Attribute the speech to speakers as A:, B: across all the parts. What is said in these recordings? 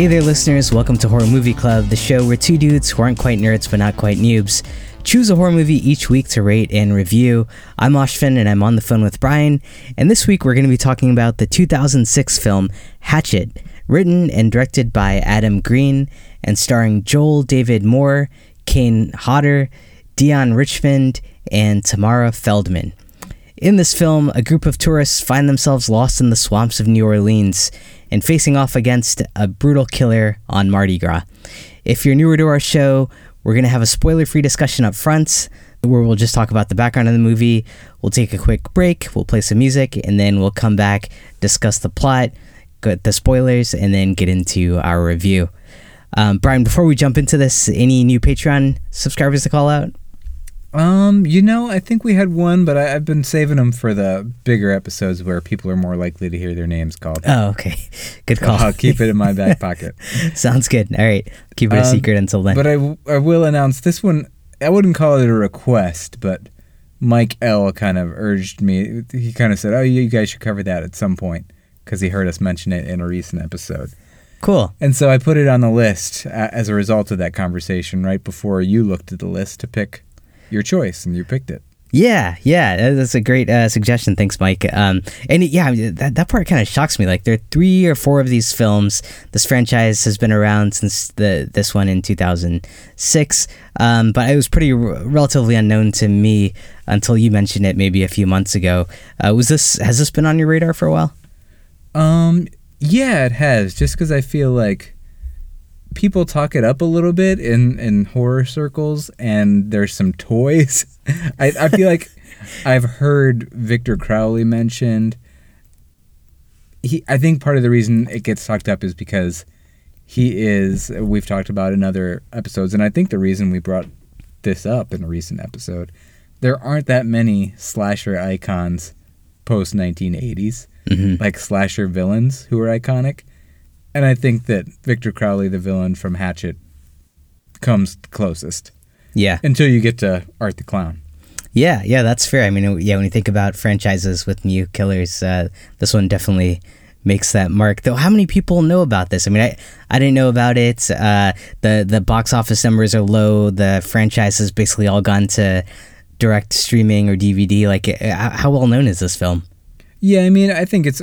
A: Hey there, listeners. Welcome to Horror Movie Club, the show where two dudes who aren't quite nerds but not quite noobs choose a horror movie each week to rate and review. I'm Ashvin and I'm on the phone with Brian. And this week we're going to be talking about the 2006 film Hatchet, written and directed by Adam Green and starring Joel David Moore, Kane Hodder, Deon Richmond, and Tamara Feldman. In this film, a group of tourists find themselves lost in the swamps of New Orleans and facing off against a brutal killer on Mardi Gras. If you're newer to our show, we're going to have a spoiler free discussion up front where we'll just talk about the background of the movie. We'll take a quick break, we'll play some music, and then we'll come back, discuss the plot, get the spoilers, and then get into our review. Um, Brian, before we jump into this, any new Patreon subscribers to call out?
B: Um, you know, I think we had one, but I, have been saving them for the bigger episodes where people are more likely to hear their names called.
A: Oh, okay. Good call.
B: I'll keep it in my back pocket.
A: Sounds good. All right. Keep it a um, secret until then.
B: But I, I will announce this one. I wouldn't call it a request, but Mike L kind of urged me. He kind of said, "Oh, you guys should cover that at some point," because he heard us mention it in a recent episode.
A: Cool.
B: And so I put it on the list as a result of that conversation right before you looked at the list to pick your choice and you picked it.
A: Yeah, yeah, that's a great uh, suggestion. Thanks, Mike. Um, and yeah, that, that part kind of shocks me. Like there are three or four of these films. This franchise has been around since the this one in 2006, um, but it was pretty r- relatively unknown to me until you mentioned it maybe a few months ago. Uh, was this has this been on your radar for a while?
B: Um, yeah, it has. Just because I feel like people talk it up a little bit in in horror circles, and there's some toys. I I feel like I've heard Victor Crowley mentioned. He, I think part of the reason it gets talked up is because he is. We've talked about in other episodes, and I think the reason we brought this up in a recent episode, there aren't that many slasher icons post 1980s, mm-hmm. like slasher villains who are iconic. And I think that Victor Crowley, the villain from Hatchet, comes closest.
A: Yeah.
B: Until you get to Art the Clown.
A: Yeah, yeah, that's fair. I mean, yeah, when you think about franchises with new killers, uh, this one definitely makes that mark. Though, how many people know about this? I mean, I I didn't know about it. Uh, the the box office numbers are low. The franchise has basically all gone to direct streaming or DVD. Like, uh, how well known is this film?
B: Yeah, I mean, I think it's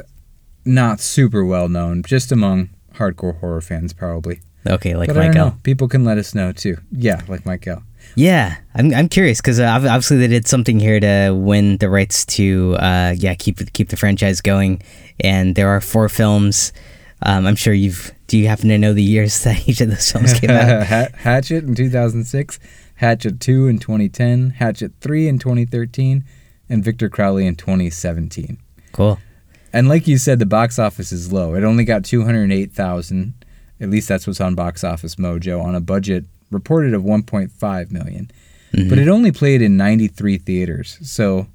B: not super well known, just among hardcore horror fans, probably.
A: Okay, like but Mike L.
B: People can let us know too. Yeah, like Michael.
A: Yeah, I'm, I'm curious because uh, obviously they did something here to win the rights to uh, yeah keep keep the franchise going, and there are four films. Um, I'm sure you've. Do you happen to know the years that each of those films came out?
B: Hatchet in 2006, Hatchet 2 in 2010, Hatchet 3 in 2013, and Victor Crowley in 2017.
A: Cool.
B: And like you said, the box office is low. It only got 208,000. At least that's what's on Box Office Mojo on a budget reported of 1.5 million. Mm-hmm. But it only played in 93 theaters. So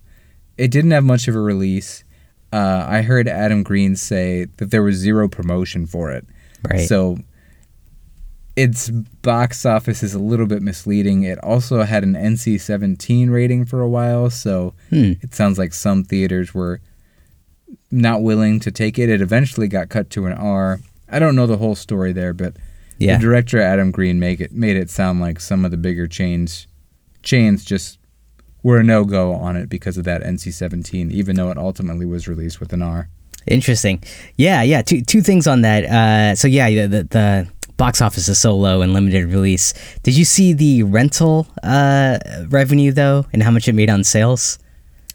B: it didn't have much of a release. Uh, I heard Adam Green say that there was zero promotion for it.
A: Right.
B: So its box office is a little bit misleading. It also had an NC 17 rating for a while. So hmm. it sounds like some theaters were not willing to take it. It eventually got cut to an R. I don't know the whole story there, but yeah. the director Adam Green make it made it sound like some of the bigger chains chains just were a no go on it because of that NC seventeen, even though it ultimately was released with an R.
A: Interesting. Yeah, yeah. Two two things on that. Uh, so yeah, the, the box office is so low and limited release. Did you see the rental uh, revenue though, and how much it made on sales?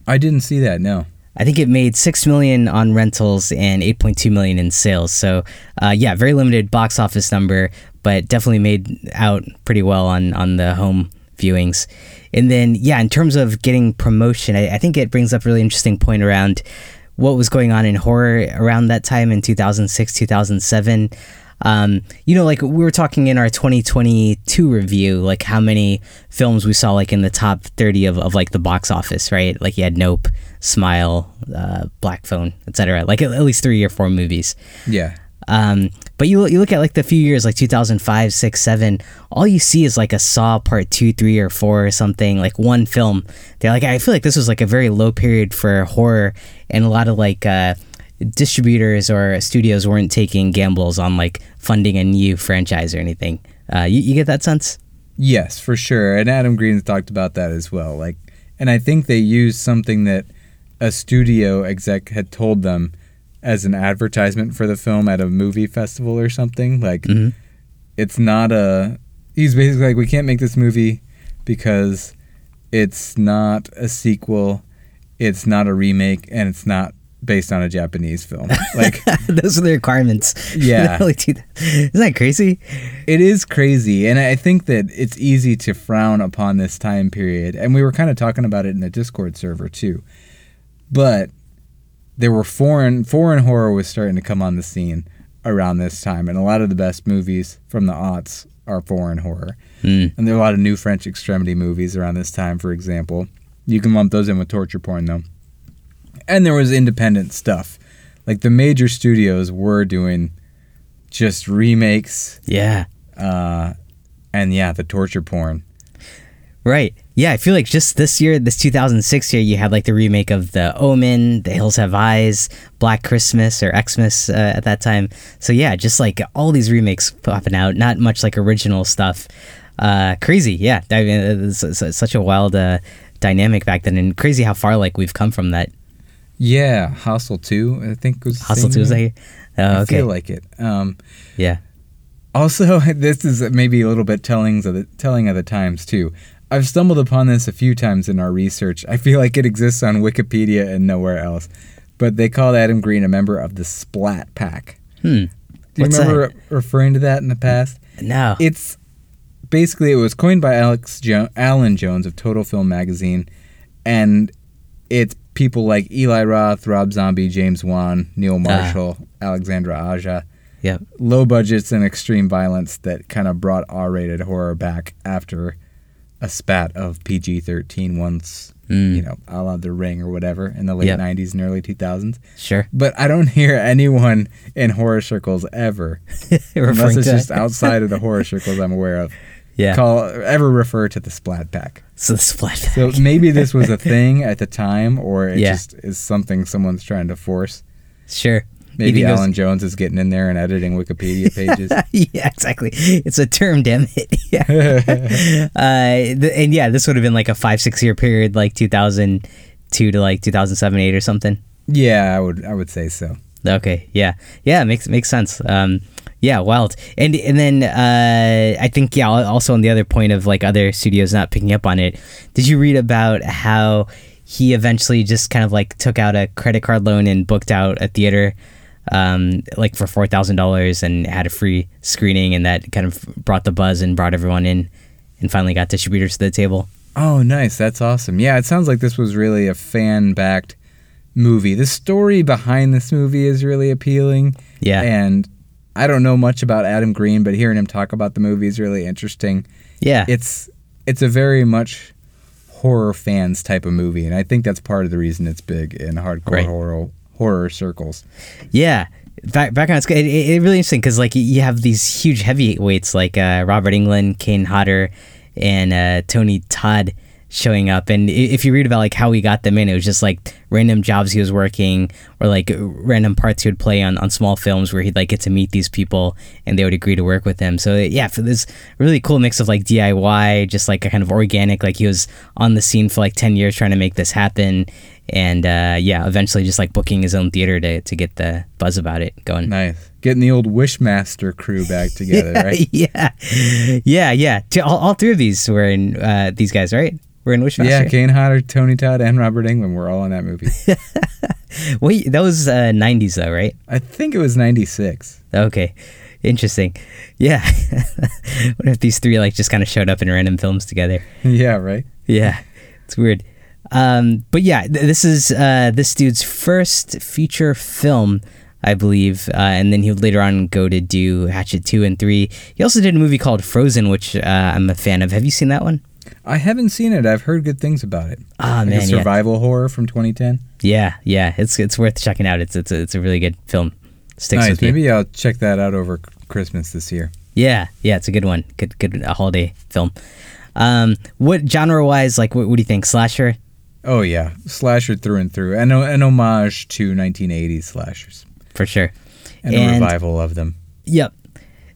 B: I didn't see that. No.
A: I think it made six million on rentals and eight point two million in sales. So, uh, yeah, very limited box office number, but definitely made out pretty well on on the home viewings. And then, yeah, in terms of getting promotion, I, I think it brings up a really interesting point around what was going on in horror around that time in 2006, 2007. Um, you know, like we were talking in our 2022 review, like how many films we saw like in the top 30 of, of like the box office, right? Like you had Nope, Smile, uh, Black Phone, etc. Like at, at, least three or four movies.
B: Yeah.
A: Um, but you you look at like the few years like 2005, 6, 7, all you see is like a Saw part 2, 3 or 4 or something, like one film. They're like I feel like this was like a very low period for horror and a lot of like uh distributors or studios weren't taking gambles on like funding a new franchise or anything. Uh, you, you get that sense?
B: Yes, for sure. And Adam Green's talked about that as well. Like, and I think they used something that a studio exec had told them as an advertisement for the film at a movie festival or something. Like,
A: Mhm.
B: it's not a. He's basically like, we can't make this movie because it's not a sequel, it's not a remake, and it's not based on a Japanese film. Like,
A: Those are the requirements.
B: Yeah.
A: Early 2000 Isn't that crazy?
B: It is crazy, and I think that it's easy to frown upon this time period. And we were kind of talking about it in the Discord server too. But there were foreign foreign horror was starting to come on the scene around this time, and a lot of the best movies from the aughts are foreign horror.
A: Mm.
B: And there are a lot of new French extremity movies around this time, for example. You can lump those in with torture porn though. And there was independent stuff. Like the major studios were doing just remakes
A: Yeah.
B: uh, and yeah, the torture porn.
A: Right. Yeah, I feel like just this year, this 2006 year, you had like the remake of The Omen, The Hills Have Eyes, Black Christmas or Xmas uh, at that time. So yeah, just like all these remakes popping out, not much like original stuff. Uh, crazy. Yeah. I mean, it's, it's- it's such a wild uh, dynamic back then, and crazy how far like we've come from that.
B: Yeah, Hostel 2, I think was same
A: Tuesday.
B: year.
A: Oh,
B: I feel like it. Um,
A: yeah.
B: also, this is maybe a little bit tellings of the telling of the times too. I've stumbled upon this a few times in our research. I feel like it exists on Wikipedia and nowhere else. But they called Adam Green a member of the Splat Pack.
A: Hmm.
B: Do you
A: What's
B: remember referring to that in the past?
A: No.
B: It's basically it was coined by Alex jo- Alan Jones of Total Film Magazine, and it's people like Eli Roth, Rob Zombie, James Wan, Neil Marshall, Alexandre Aja.
A: Yep.
B: Low budgets and extreme violence that kind of brought R-rated horror back after a spat of PG-13 once,
A: Mm.
B: you know, a la The Ring or whatever in the late
A: Yep.
B: 90s and early 2000s.
A: Sure.
B: But I don't hear anyone in horror circles ever, unless it's just outside of the horror circles I'm aware of,
A: Yeah.
B: call ever refer to the Splat Pack.
A: so the splat.
B: So maybe this was a thing at the time, or it
A: Yeah.
B: just is something someone's trying to force.
A: sure.
B: Maybe
A: think it was-
B: Alan Jones is getting in there and editing Wikipedia pages.
A: yeah, exactly. It's a term, damn it. yeah. uh, th- and yeah, this would have been like a five, six year period, like 2002 to like 2007, 8 or something.
B: yeah, I would I would say so.
A: Okay, yeah, yeah, makes makes sense. Um, yeah, wild. And and then uh, I think yeah, also on the other point of like other studios not picking up on it. Did you read about how he eventually just kind of like took out a credit card loan and booked out a theater, um, like for four thousand dollars and had a free screening, and that kind of brought the buzz and brought everyone in, and finally got distributors to the table.
B: Oh, nice. That's awesome. Yeah, it sounds like this was really a fan backed movie. The story behind this movie is really appealing.
A: Yeah,
B: And I don't know much about Adam Green, but hearing him talk about the movie is really interesting.
A: yeah,
B: It's it's a very much horror fans type of movie, and I think that's part of the reason it's big in hardcore
A: Right.
B: horror horror circles.
A: Yeah, back background. It's, it, it, really interesting because like you have these huge heavyweights like uh, Robert Englund, Kane Hodder, and uh, Tony Todd showing up. And if you read about like how he got them in, it was just like random jobs he was working or like random parts he would play on, on small films where he'd like get to meet these people and they would agree to work with him. So yeah, for this really cool mix of like DIY, just like a kind of organic. Like he was on the scene for like ten years trying to make this happen. And uh, yeah, eventually just like booking his own theater to, to get the buzz about it going.
B: Nice. Getting the old Wishmaster crew back together, right?
A: yeah, yeah, yeah. All, all three of these were in uh, these guys, right? We're in Wishmaster.
B: Yeah, Kane Hodder, Tony Todd, and Robert Englund were all in that movie.
A: Wait, that was uh, '90s though, right?
B: I think it was 96.
A: Okay, interesting. Yeah, what if these three like just kind of showed up in random films together?
B: yeah, right?
A: Yeah, it's weird. Um, but yeah, th- this is uh, this dude's first feature film, I believe, uh, and then he would later on go to do Hatchet two and three. He also did a movie called Frozen, which uh, I'm a fan of. Have you seen that one?
B: I haven't seen it. I've heard good things about it.
A: Ah
B: like
A: man,
B: a
A: yeah.
B: survival horror from 2010.
A: Yeah, yeah, it's it's worth checking out. It's it's a, it's a really good film. Sticks
B: nice. Maybe I'll check that out over Christmas this year.
A: Yeah, yeah, it's a good one. Good good holiday film. Um, what genre wise, like, what, what do you think? Slasher?
B: Oh yeah, slasher through and through, and an homage to 1980s slashers
A: for sure,
B: and, a revival of them.
A: Yep.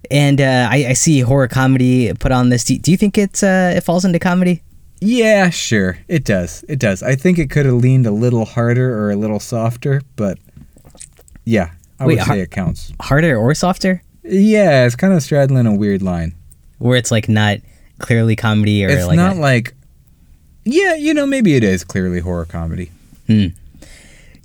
A: And uh, I, I, see horror comedy put on this. Do, do you think it's uh, it falls into comedy?
B: Yeah, sure, it does. It does. I think it could have leaned a little harder or a little softer, but yeah, I Wait, would say it counts.
A: Harder or softer?
B: Yeah, it's kind of straddling a weird line
A: where it's like not clearly comedy or
B: it's
A: like
B: not a, like yeah, you know, maybe it is clearly horror comedy.
A: Hmm.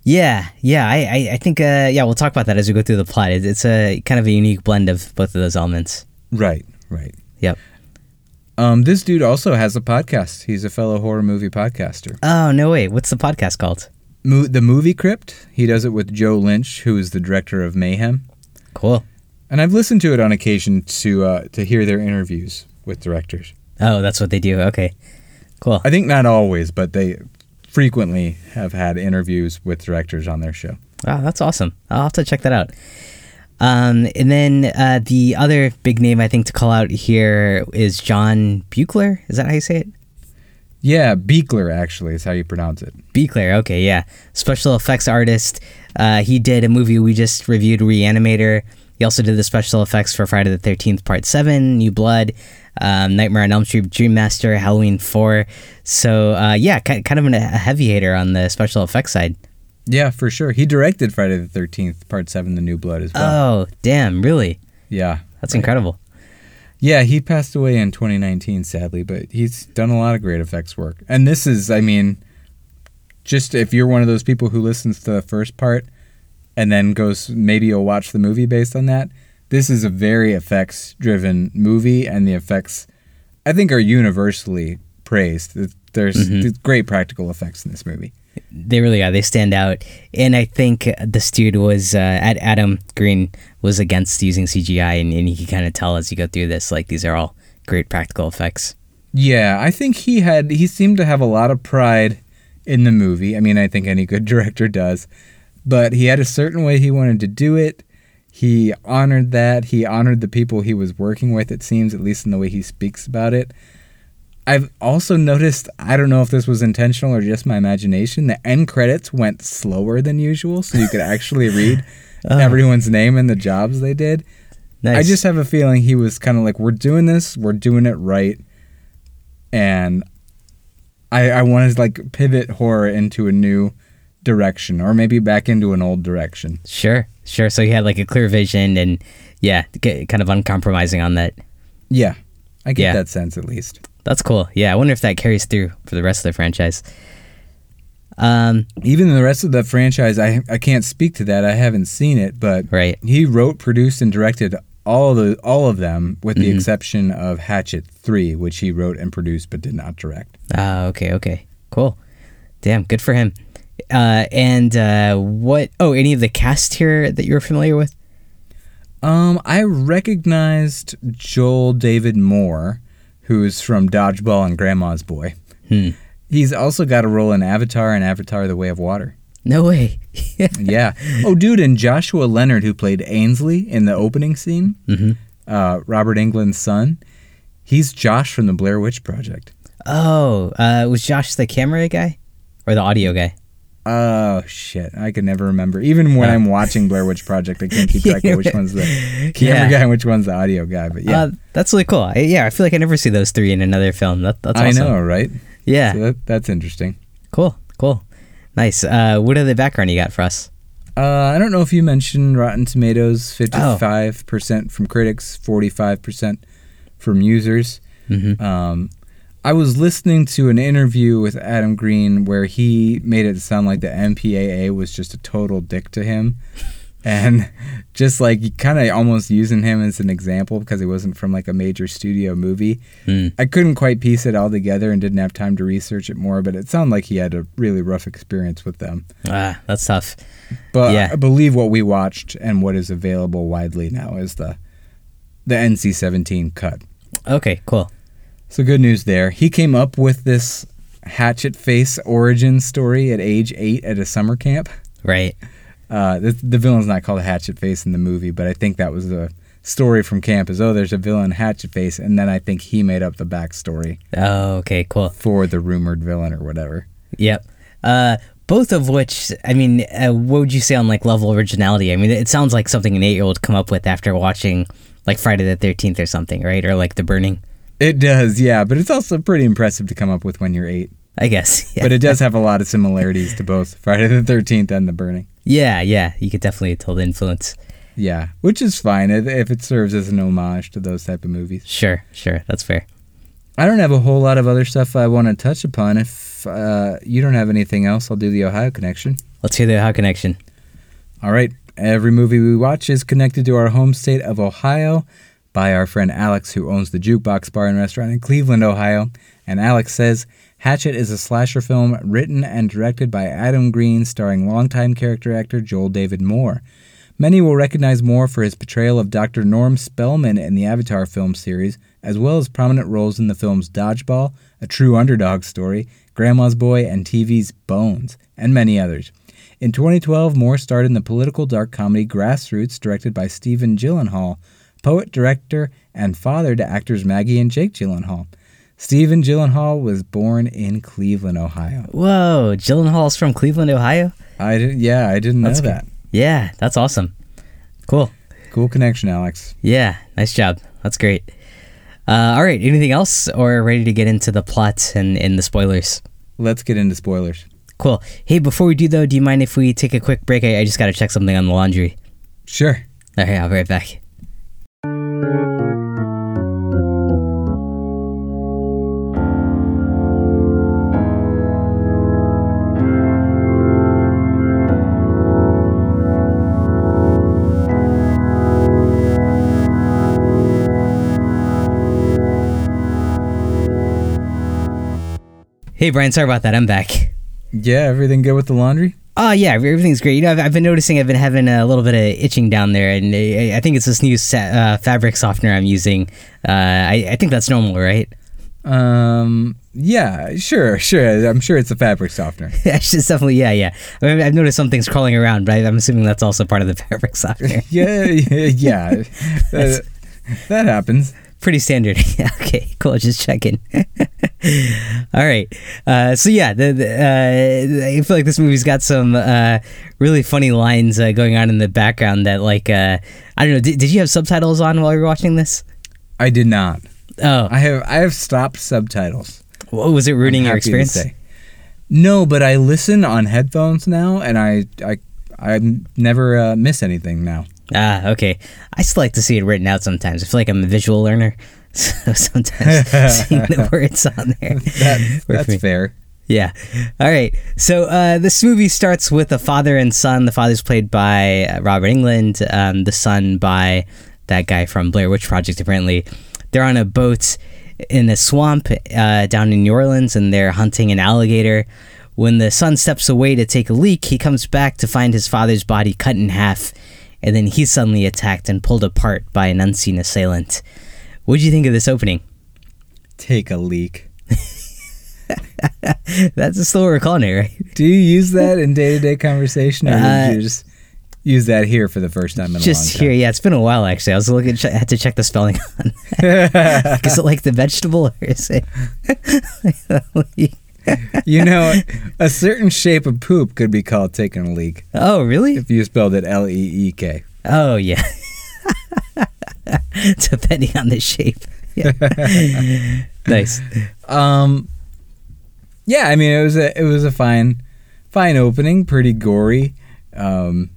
A: Yeah, yeah, I, I, I think, uh, yeah, we'll talk about that as we go through the plot. It's, it's a kind of a unique blend of both of those elements.
B: Right, right.
A: Yep.
B: Um, this dude also has a podcast. He's a fellow horror movie podcaster.
A: Oh no way! What's the podcast called?
B: Mo- the Movie Crypt. He does it with Joe Lynch, who is the director of Mayhem.
A: Cool.
B: And I've listened to it on occasion to uh, to hear their interviews with directors.
A: Oh, that's what they do. Okay. Cool.
B: I think not always, but they frequently have had interviews with directors on their show.
A: Wow, that's awesome. I'll have to check that out. Um, and then uh, the other big name I think to call out here is John Buechler. Is that how you say it?
B: Yeah, Beekler actually is how you pronounce it.
A: Beekler, okay, yeah. Special effects artist. Uh, he did a movie we just reviewed, Reanimator. He also did the special effects for Friday the 13th, Part 7, New Blood, um, Nightmare on Elm Street, Dream Master, Halloween 4. So, uh, yeah, kind of a heavy hater on the special effects side.
B: Yeah, for sure. He directed Friday the 13th, Part 7, The New Blood as
A: well. Oh, damn, really?
B: Yeah.
A: That's right. incredible.
B: Yeah, he passed away in 2019, sadly, but he's done a lot of great effects work. And this is, I mean, just if you're one of those people who listens to the first part and then goes, maybe you'll watch the movie based on that, this is a very effects driven movie, and the effects, I think, are universally praised. There's mm-hmm. great practical effects in this movie.
A: They really are. They stand out. And I think the dude was uh, at Adam Green was against using CGI, and, and you can kind of tell as you go through this, like these are all great practical effects.
B: Yeah, I think he had. He seemed to have a lot of pride in the movie. I mean, I think any good director does, but he had a certain way he wanted to do it. He honored that. He honored the people he was working with. It seems, at least in the way he speaks about it. I've also noticed, I don't know if this was intentional or just my imagination, the end credits went slower than usual so you could actually read oh. everyone's name and the jobs they did. Nice. I just have a feeling he was kind of like, we're doing this, we're doing it right. And I, I want to like pivot horror into a new direction or maybe back into an old direction.
A: Sure, sure. So he had like a clear vision and yeah, kind of uncompromising on that.
B: Yeah, I get yeah. that sense at least.
A: That's cool. Yeah, I wonder if that carries through for the rest of the franchise. Um,
B: Even the rest of the franchise, I I can't speak to that. I haven't seen it, but
A: right.
B: he wrote, produced, and directed all of the all of them, with the mm-hmm. exception of Hatchet Three, which he wrote and produced but did not direct.
A: Ah, okay, okay, cool. Damn, good for him. Uh, and uh, what? Oh, any of the cast here that you're familiar with?
B: Um, I recognized Joel David Moore who's from Dodgeball and Grandma's Boy.
A: Hmm.
B: He's also got a role in Avatar and Avatar: The Way of Water.
A: No way.
B: yeah. Oh, dude, and Joshua Leonard, who played Ainsley in the opening scene,
A: mm-hmm.
B: uh, Robert Englund's son, he's Josh from the Blair Witch Project.
A: Oh, uh, was Josh the camera guy or the audio guy?
B: Oh shit! I can never remember. Even when I'm watching Blair Witch Project, I can't keep track of which one's the camera yeah. guy and which one's the audio guy. But yeah, uh,
A: that's really cool. I, yeah, I feel like I never see those three in another film. That, that's awesome.
B: I know, right?
A: Yeah,
B: so that, that's interesting.
A: Cool, cool, nice. Uh, what other background you got for us?
B: Uh, I don't know if you mentioned Rotten Tomatoes, fifty-five percent from critics, forty-five percent from users.
A: Mm-hmm.
B: Um, I was listening to an interview with Adam Green where he made it sound like the MPAA was just a total dick to him. And just like kind of almost using him as an example because he wasn't from like a major studio movie.
A: Mm.
B: I couldn't quite piece it all together and didn't have time to research it more, but it sounded like he had a really rough experience with them.
A: Ah, that's tough.
B: But yeah. I believe what we watched and what is available widely now is the the NC-17 cut.
A: Okay, cool.
B: So good news there. He came up with this hatchet face origin story at age eight at a summer camp.
A: Right.
B: Uh, the, the villain's not called Hatchet Face in the movie, but I think that was the story from camp. Is oh, there's a villain Hatchet Face, and then I think he made up the backstory.
A: Oh, okay, cool.
B: For the rumored villain or whatever.
A: Yep. Uh, both of which, I mean, uh, what would you say on like level originality? I mean, it sounds like something an eight-year-old come up with after watching like Friday the Thirteenth or something, right? Or like The Burning.
B: It does, yeah, but it's also pretty impressive to come up with when you're eight.
A: I guess. Yeah.
B: But it does have a lot of similarities to both Friday the Thirteenth and The Burning.
A: yeah, yeah. You could definitely tell the influence.
B: Yeah, which is fine if if it serves as an homage to those type of movies.
A: Sure, sure. That's fair.
B: I don't have a whole lot of other stuff I want to touch upon. If uh, you don't have anything else, I'll do the Ohio connection.
A: Let's hear the Ohio connection.
B: All right. Every movie we watch is connected to our home state of Ohio by our friend Alex, who owns the Jukebox Bar and Restaurant in Cleveland, Ohio. And Alex says Hatchet is a slasher film written and directed by Adam Green, starring longtime character actor Joel David Moore. Many will recognize Moore for his portrayal of Dr. Norm Spellman in the Avatar film series, as well as prominent roles in the films Dodgeball, A True Underdog Story, Grandma's Boy, and TV's Bones, and many others. In 2012, Moore starred in the political dark comedy Grassroots, directed by Stephen Gyllenhaal, poet, director, and father to actors Maggie and Jake Gyllenhaal. Stephen Gyllenhaal was born in Cleveland, Ohio.
A: Whoa, Gyllenhaal's from Cleveland, Ohio.
B: I didn't. Yeah, I didn't know
A: That's good.
B: that.
A: Yeah, that's awesome. Cool.
B: Cool connection, Alex.
A: Yeah, nice job. That's great. Uh, all right, anything else, or ready to get into the plot and, and the spoilers?
B: Let's get into spoilers.
A: Cool. Hey, before we do though, do you mind if we take a quick break? I, I just got to check something on the laundry.
B: Sure.
A: All right, I'll be right back. Hey, Brian, sorry about that. I'm back.
B: Yeah, everything good with the laundry?
A: Oh yeah, everything's great. You know, I've, I've been noticing I've been having a little bit of itching down there, and I, I think it's this new sa- uh, fabric softener I'm using. Uh, I, I think that's normal, right?
B: Um. Yeah. Sure. Sure. I'm sure it's a fabric softener.
A: it's definitely yeah, yeah. I mean, I've noticed some things crawling around, but I, I'm assuming that's also part of the fabric softener.
B: yeah. Yeah. yeah. that, that happens.
A: Pretty standard. Okay, cool. Just checking. All right. Uh, so yeah, the, the, uh, I feel like this movie's got some uh, really funny lines uh, going on in the background. That like uh, I don't know. Did, did you have subtitles on while you were watching this?
B: I did not.
A: Oh,
B: I have. I have stopped subtitles.
A: what, was it ruining your experience?
B: No, but I listen on headphones now, and I I I never uh, miss anything now.
A: Ah, okay. I still like to see it written out sometimes. I feel like I'm a visual learner, so sometimes seeing the words on there.
B: That, that's fair.
A: Yeah. All right. So uh, this movie starts with a father and son. The father's played by uh, Robert Englund. Um, the son by that guy from Blair Witch Project. Apparently, they're on a boat in a swamp uh, down in New Orleans, and they're hunting an alligator. When the son steps away to take a leak, he comes back to find his father's body cut in half, and then he's suddenly attacked and pulled apart by an unseen assailant. What do you think of this opening?
B: Take a leak.
A: That's a calling it, right?
B: Do you use that in day to day conversation, or
A: Uh,
B: did you just use that here for the first time in
A: Just here, yeah. It's been a while actually. I was looking. I had to check the spelling on.
B: time?
A: is it like the vegetable or is it?
B: you know, a certain shape of poop could be called taking a leak
A: oh, really?
B: if you spelled it L E E K.
A: Oh, yeah. Depending on the shape. Yeah. nice.
B: Um, yeah, I mean it was a it was a fine fine opening, pretty gory. Um,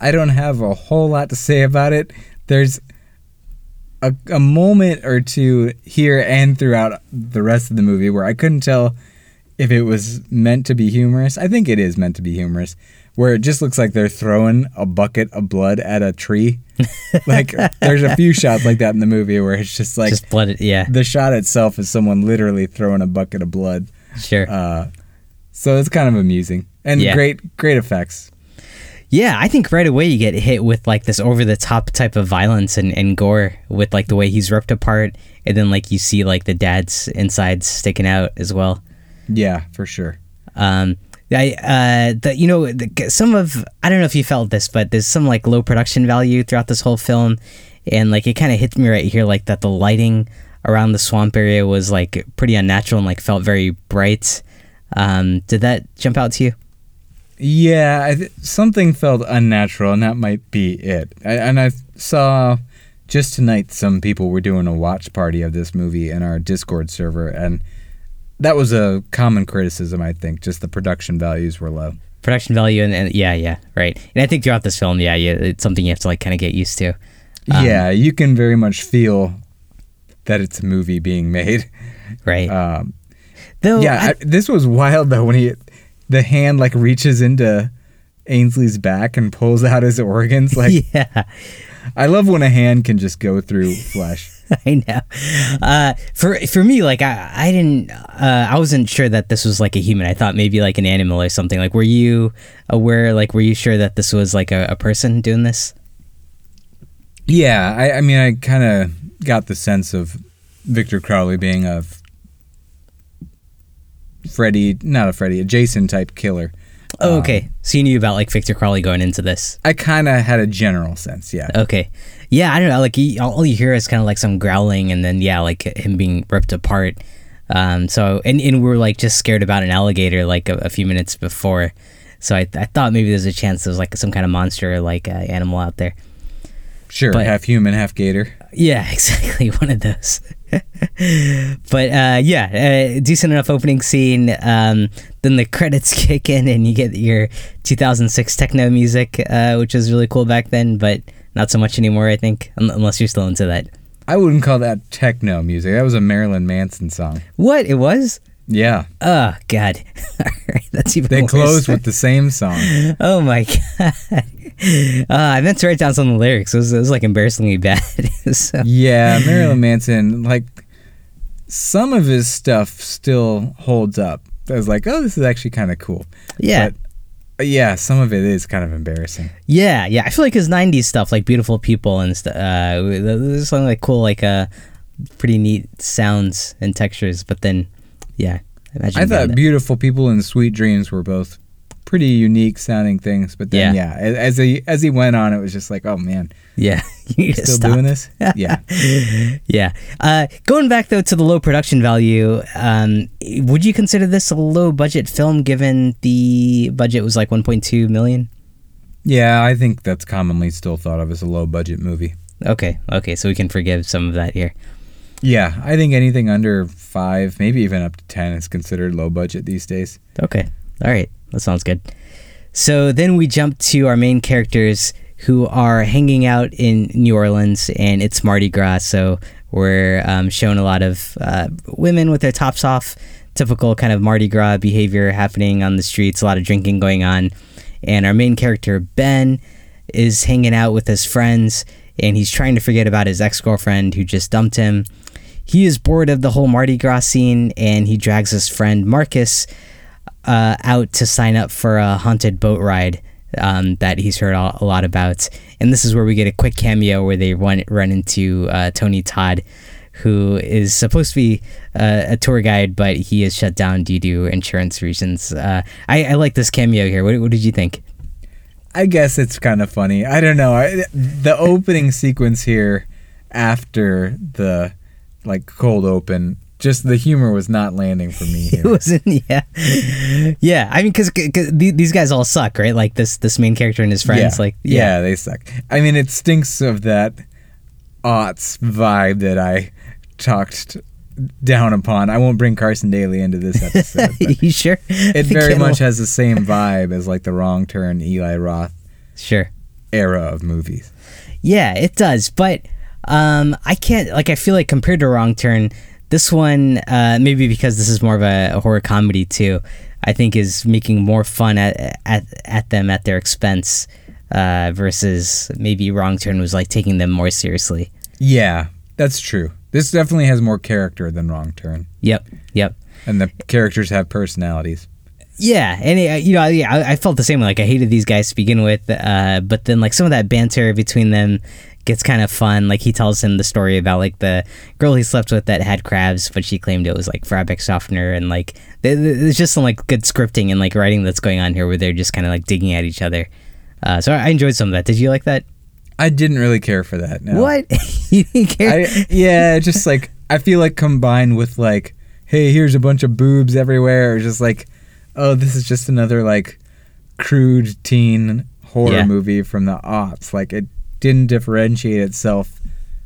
B: I don't have a whole lot to say about it. There's a, a moment or two here and throughout the rest of the movie where I couldn't tell if it was meant to be humorous. I think it is meant to be humorous, where it just looks like they're throwing a bucket of blood at a tree. like there's a few shots like that in the movie where it's just like
A: Just blooded. Yeah,
B: the shot itself is someone literally throwing a bucket of blood.
A: sure.
B: Uh, so it's kind of amusing and
A: Yeah.
B: great, great effects.
A: Yeah, I think right away you get hit with like this over the top type of violence and, and gore with like the way he's ripped apart, and then like you see like the dad's insides sticking out as well.
B: Yeah, for sure.
A: Um, I uh, the you know the, some of I don't know if you felt this, but there's some like low production value throughout this whole film, and like it kind of hits me right here, like that the lighting around the swamp area was like pretty unnatural and like felt very bright. Um, did that jump out to you?
B: Yeah, I th- something felt unnatural, and that might be it. I, and I saw just tonight some people were doing a watch party of this movie in our Discord server, and that was a common criticism. I think just the production values were low.
A: Production value and, and yeah, yeah, right. And I think throughout this film, yeah, yeah, it's something you have to like kind of get used to. Um,
B: yeah, you can very much feel that it's a movie being made.
A: Right.
B: Um,
A: Though,
B: yeah,
A: I-
B: I, this was wild though when he, the hand like reaches into Ainsley's back and pulls out his organs. Like
A: yeah.
B: I love when a hand can just go through flesh.
A: I know. Uh, for for me, like I I didn't uh, I wasn't sure that this was like a human. I thought maybe like an animal or something. Like, were you aware? Like, were you sure that this was like a, a person doing this?
B: Yeah, I, I mean, I kind of got the sense of Victor Crowley being a Freddy, not a Freddy, a Jason type killer.
A: Oh,
B: Um,
A: okay. So you knew about like Victor Crowley going into this.
B: I kind of had a general sense, yeah.
A: Okay. Yeah, I don't know. Like he, all all you hear is kind of like some growling, and then yeah, like him being ripped apart. Um. So and and we are like just scared about an alligator like a, a few minutes before. So I, I thought maybe there's a chance there's like some kind of monster like uh, animal out there.
B: Sure,
A: but-
B: half human, half gator.
A: Yeah, exactly. One of those. but uh, yeah, uh, decent enough opening scene. Um, then the credits kick in, and you get your 2006 techno music, uh, which was really cool back then, but not so much anymore. I think, unless you're still into that.
B: I wouldn't call that techno music. That was a Marilyn Manson song.
A: What it was?
B: Yeah,
A: Oh God! All right, that's even
B: they
A: worse.
B: closed with the same song.
A: Oh my God! Uh, I meant to write down some of the lyrics. It was, it was like embarrassingly bad. so,
B: Yeah, Marilyn Manson, like some of his stuff still holds up. I was like, oh, this is actually kind of cool.
A: yeah.
B: But yeah, some of it is kind of embarrassing.
A: Yeah, yeah. I feel like his '90s stuff, like "Beautiful People" and stuff, uh, there's something like cool, like uh, pretty neat sounds and textures. But then, yeah, imagine.
B: I thought
A: that.
B: "Beautiful People" and "Sweet Dreams" were both pretty unique sounding things. But then, yeah, a- as he as he went on, it was just like, oh man,
A: yeah, you
B: still
A: stop.
B: doing this? Yeah,
A: yeah. Uh, going back though to the low production value, um, would you consider this a low budget film given the budget was like 1.2 million?
B: yeah. I think that's commonly still thought of as a low budget movie.
A: Okay, okay, so we can forgive some of that here.
B: Yeah, I think anything under five, maybe even up to ten, is considered low budget these days.
A: Okay. All right. That sounds good. So then we jump to our main characters who are hanging out in New Orleans and it's Mardi Gras. So we're um, shown a lot of uh, women with their tops off, typical kind of Mardi Gras behavior happening on the streets, a lot of drinking going on. And our main character, Ben, is hanging out with his friends and he's trying to forget about his ex girlfriend who just dumped him. He is bored of the whole Mardi Gras scene and he drags his friend Marcus uh, out to sign up for a haunted boat ride um, that he's heard a lot about. And this is where we get a quick cameo where they run, run into uh, Tony Todd, who is supposed to be uh, a tour guide, but he is shut down due to insurance reasons. Uh, I, I like this cameo here. What, what did you think?
B: I guess it's kind of funny. I don't know. I, the opening sequence here, after the like cold open, just the humor was not landing for me
A: It wasn't, yeah, yeah. I mean, because these guys all suck, right? Like this this main character and his friends,
B: yeah.
A: like
B: yeah, they suck. I mean, it stinks of that aughts vibe that I talked down upon. I won't bring Carson Daly into this episode.
A: you sure?
B: it very much has the same vibe as like the Wrong Turn, Eli Roth
A: sure.
B: era of movies.
A: Yeah, it does. But um, I can't like I feel like compared to Wrong Turn, this one uh, maybe because this is more of a, a horror comedy too. I think is making more fun at at, at them at their expense uh, versus maybe Wrong Turn was like taking them more seriously.
B: Yeah, that's true. This definitely has more character than Wrong Turn,
A: Yep, yep.
B: and the characters have personalities.
A: Yeah, and it, you know, yeah, I, I felt the same. way. Like I hated these guys to begin with, uh, but then like some of that banter between them gets kind of fun. Like he tells him the story about like the girl he slept with that had crabs, but she claimed it was like fabric softener, and like th- th- there's just some like good scripting and like writing that's going on here where they're just kind of like digging at each other. Uh, so I enjoyed some of that. Did you like that?
B: I didn't really care for that. No.
A: What you didn't care?
B: I, yeah, just like I feel like combined with like, hey, here's a bunch of boobs everywhere, or just like oh, this is just another like crude teen horror
A: Yeah.
B: movie from the aughts. Like it didn't differentiate itself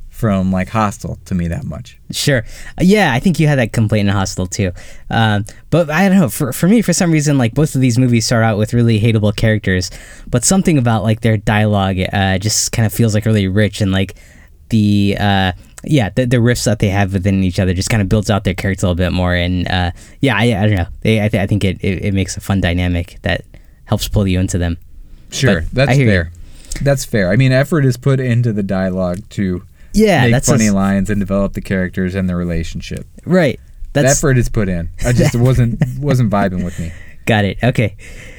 B: from like Hostel to me that much.
A: Sure. Yeah, I think you had that complaint in Hostel too. Um, but I don't know. For for me, for some reason, like both of these movies start out with really hateable characters, but something about like their dialogue uh, just kind of feels like really rich and like the uh, yeah the, the riffs that they have within each other just kind of builds out their character a little bit more. And uh, yeah, I, I don't know. They, I, th- I think it, it it makes a fun dynamic that helps pull you into them.
B: Sure,
A: But
B: that's
A: hear you.
B: That's fair. I mean, effort is put into the dialogue to
A: Yeah,
B: make
A: that's
B: funny
A: a-
B: lines and develop the characters and the relationship.
A: right. That's
B: effort is put in. I just wasn't wasn't vibing with me.
A: Got it. Okay.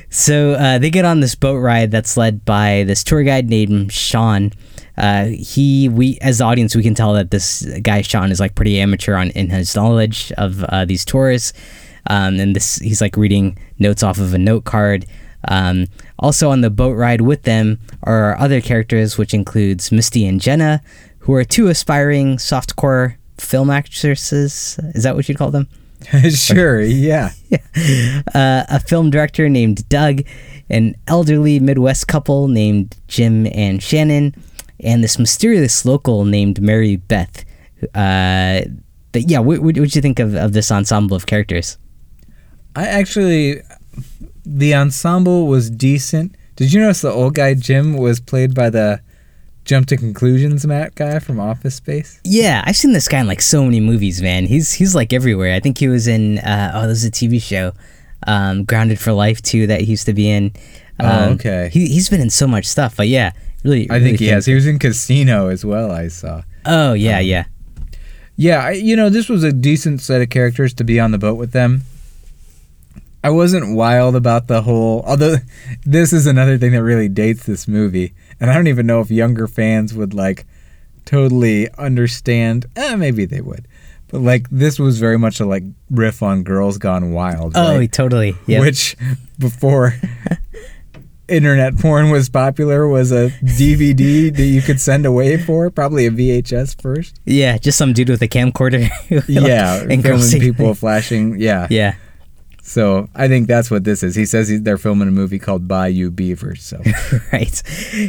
A: So uh, they get on this boat ride that's led by this tour guide named Sean. Uh, he, we as the audience, we can tell that this guy Sean is like pretty amateur on in his knowledge of uh, these tours, um, and this he's like reading notes off of a note card. Um, also on the boat ride with them are other characters, which includes Misty and Jenna, who are two aspiring softcore film actresses. Is that what you'd call them?
B: sure, yeah.
A: uh, a film director named Doug, an elderly Midwest couple named Jim and Shannon, and this mysterious local named Mary Beth. Uh, but yeah, what what would you think of, of this ensemble of characters?
B: I actually, the ensemble was decent. Did you notice the old guy Jim was played by the Jump to Conclusions Mat guy from Office Space?
A: Yeah, I've seen this guy in like so many movies, man. He's he's like everywhere. I think he was in uh, oh, there's a TV show, um, Grounded for Life too that he used to be in.
B: Oh,
A: Um,
B: okay.
A: He he's been in so much stuff, but yeah, really.
B: I
A: really
B: think he has. He was in Casino as well. I saw.
A: Oh yeah, yeah.
B: Yeah, I, you know, this was a decent set of characters to be on the boat with them. I wasn't wild about the whole. Although, this is another thing that really dates this movie, and I don't even know if younger fans would like totally understand. Eh, maybe they would, but like this was very much a like riff on Girls Gone Wild.
A: Oh,
B: right?
A: totally. Yeah.
B: which before internet porn was popular was a DVD that you could send away for, probably a VHS first.
A: Yeah, just some dude with a camcorder.
B: Yeah,
A: and
B: filming people flashing. Yeah.
A: Yeah,
B: So I think that's what this is. He says he, they're filming a movie called Bayou Beavers. So
A: right.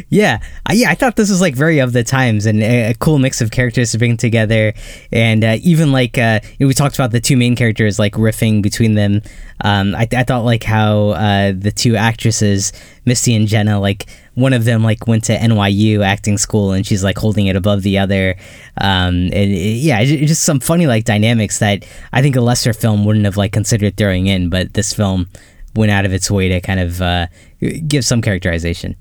A: Yeah, I, yeah. I thought this was like very of the times and a, a cool mix of characters to bring together, and uh, even like uh, you know, we talked about the two main characters like riffing between them. Um, I, I thought like how uh, the two actresses, Misty and Jenna, like one of them like went to NYU acting school and she's like holding it above the other. Um, and it, yeah, it, just some funny like dynamics that I think a lesser film wouldn't have like considered throwing in, but this film went out of its way to kind of uh, give some characterization.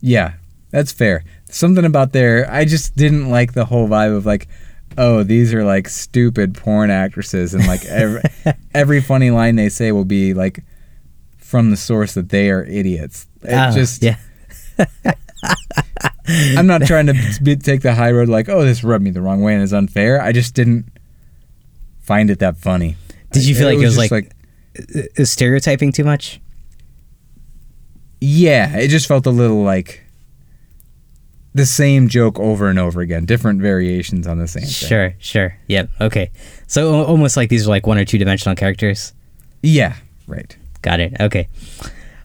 B: yeah, that's fair. Something about there, I just didn't like the whole vibe of like, oh, these are like stupid porn actresses, and like every every funny line they say will be like from the source that they are idiots. It
A: Oh,
B: just
A: yeah.
B: I'm not trying to be, take the high road like, oh, this rubbed me the wrong way and is unfair. I just didn't find it that funny.
A: Did you feel like it was
B: just
A: like- Is stereotyping too much?
B: yeah, it just felt a little like the same joke over and over again, different variations on the same thing.
A: Sure, sure. Yep. Okay. So almost like these are like one or two dimensional characters.
B: Yeah, right.
A: Got it. Okay.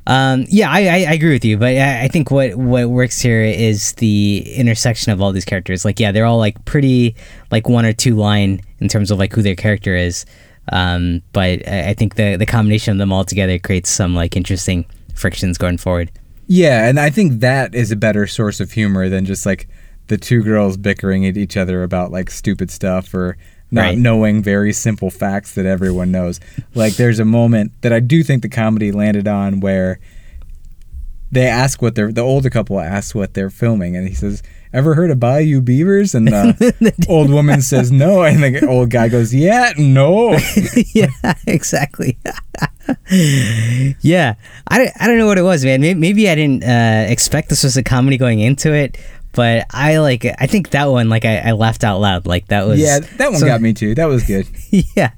A: Um, yeah, I, I, I agree with you, but I, I think what, what works here is the intersection of all these characters. Like, yeah, they're all like pretty like one or two line in terms of like who their character is. Um, but I, I think the the combination of them all together creates some like interesting frictions going forward.
B: Yeah, and I think that is a better source of humor than just like the two girls bickering at each other about like stupid stuff or not
A: Right.
B: knowing very simple facts that everyone knows. Like there's a moment that I do think the comedy landed on where they ask what they're the older couple asks what they're filming and he says, Ever heard of Bayou Beavers? And the old woman says no and the old guy goes, Yeah, no.
A: yeah, exactly. yeah, I, don't- I don't know what it was, man. Maybe, maybe I didn't uh, expect this was a comedy going into it, but I like I think that one like I, I laughed out loud. Like that was
B: yeah, that one
A: so-
B: got me too. That was good.
A: yeah,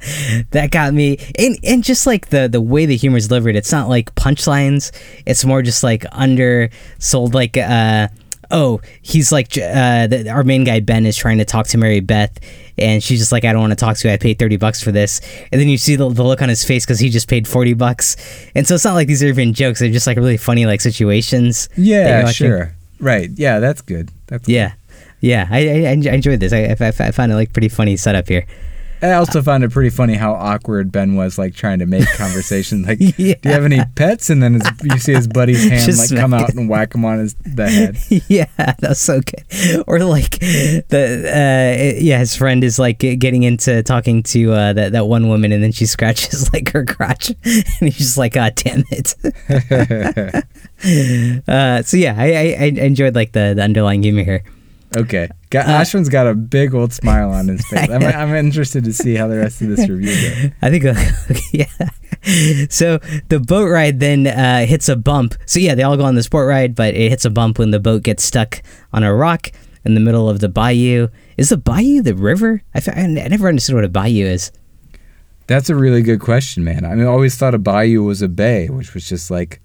A: that got me. And and just like the the way the humor is delivered, it's not like punchlines. It's more just like undersold, like uh oh, he's like uh, the, our main guy Ben is trying to talk to Mary Beth, and she's just like, I don't want to talk to you. I paid thirty bucks for this, and then you see the, the look on his face because he just paid forty bucks, and so it's not like these are even jokes. They're just like really funny like situations.
B: Yeah, sure. Right. Yeah, that's good. That's
A: Yeah, yeah. I, I, I enjoyed this. I, I, I found it like pretty funny setup here.
B: I also found it pretty funny how awkward Ben was, like trying to make conversation. Like,
A: Yeah.
B: do you have any pets? And then his, you see his buddy's hand
A: Just
B: like come
A: smack
B: out and whack him on his the head.
A: yeah, that's so good. Or like the uh, yeah, his friend is like getting into talking to uh, that that one woman, and then she scratches like her crotch, and he's just like, "God damn it!" uh, so yeah, I, I, I enjoyed like the, the underlying humor here.
B: Okay, got,
A: Uh,
B: Ashwin's got a big old smile on his face. I'm, I'm interested to see how the rest of this review goes.
A: I think, uh, yeah. So the boat ride then uh, hits a bump. So yeah, they all go on the sport ride, but it hits a bump when the boat gets stuck on a rock in the middle of the bayou. Is the bayou the river? I, I never understood what a bayou is.
B: That's a really good question, man. I mean, I always thought a bayou was a bay, which was just like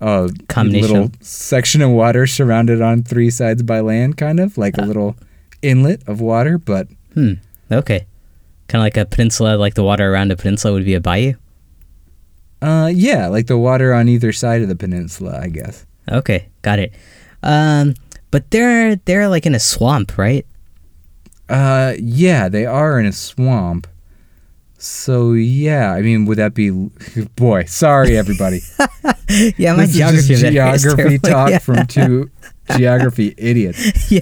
B: a
A: Combination.
B: little section of water surrounded on three sides by land, kind of like a little inlet of water. But
A: Hmm. Okay. Kind of like a peninsula, like the water around a peninsula would be a bayou.
B: uh, yeah, like the water on either side of the peninsula, I guess.
A: Okay, got it. Um, but they're they're like in a swamp, right?
B: Uh, yeah, they are in a swamp. So yeah, I mean, would that be? Boy, sorry everybody.
A: Yeah, my
B: this
A: geography
B: is just
A: that area is
B: geography talk
A: yeah.
B: from two geography idiots.
A: yeah,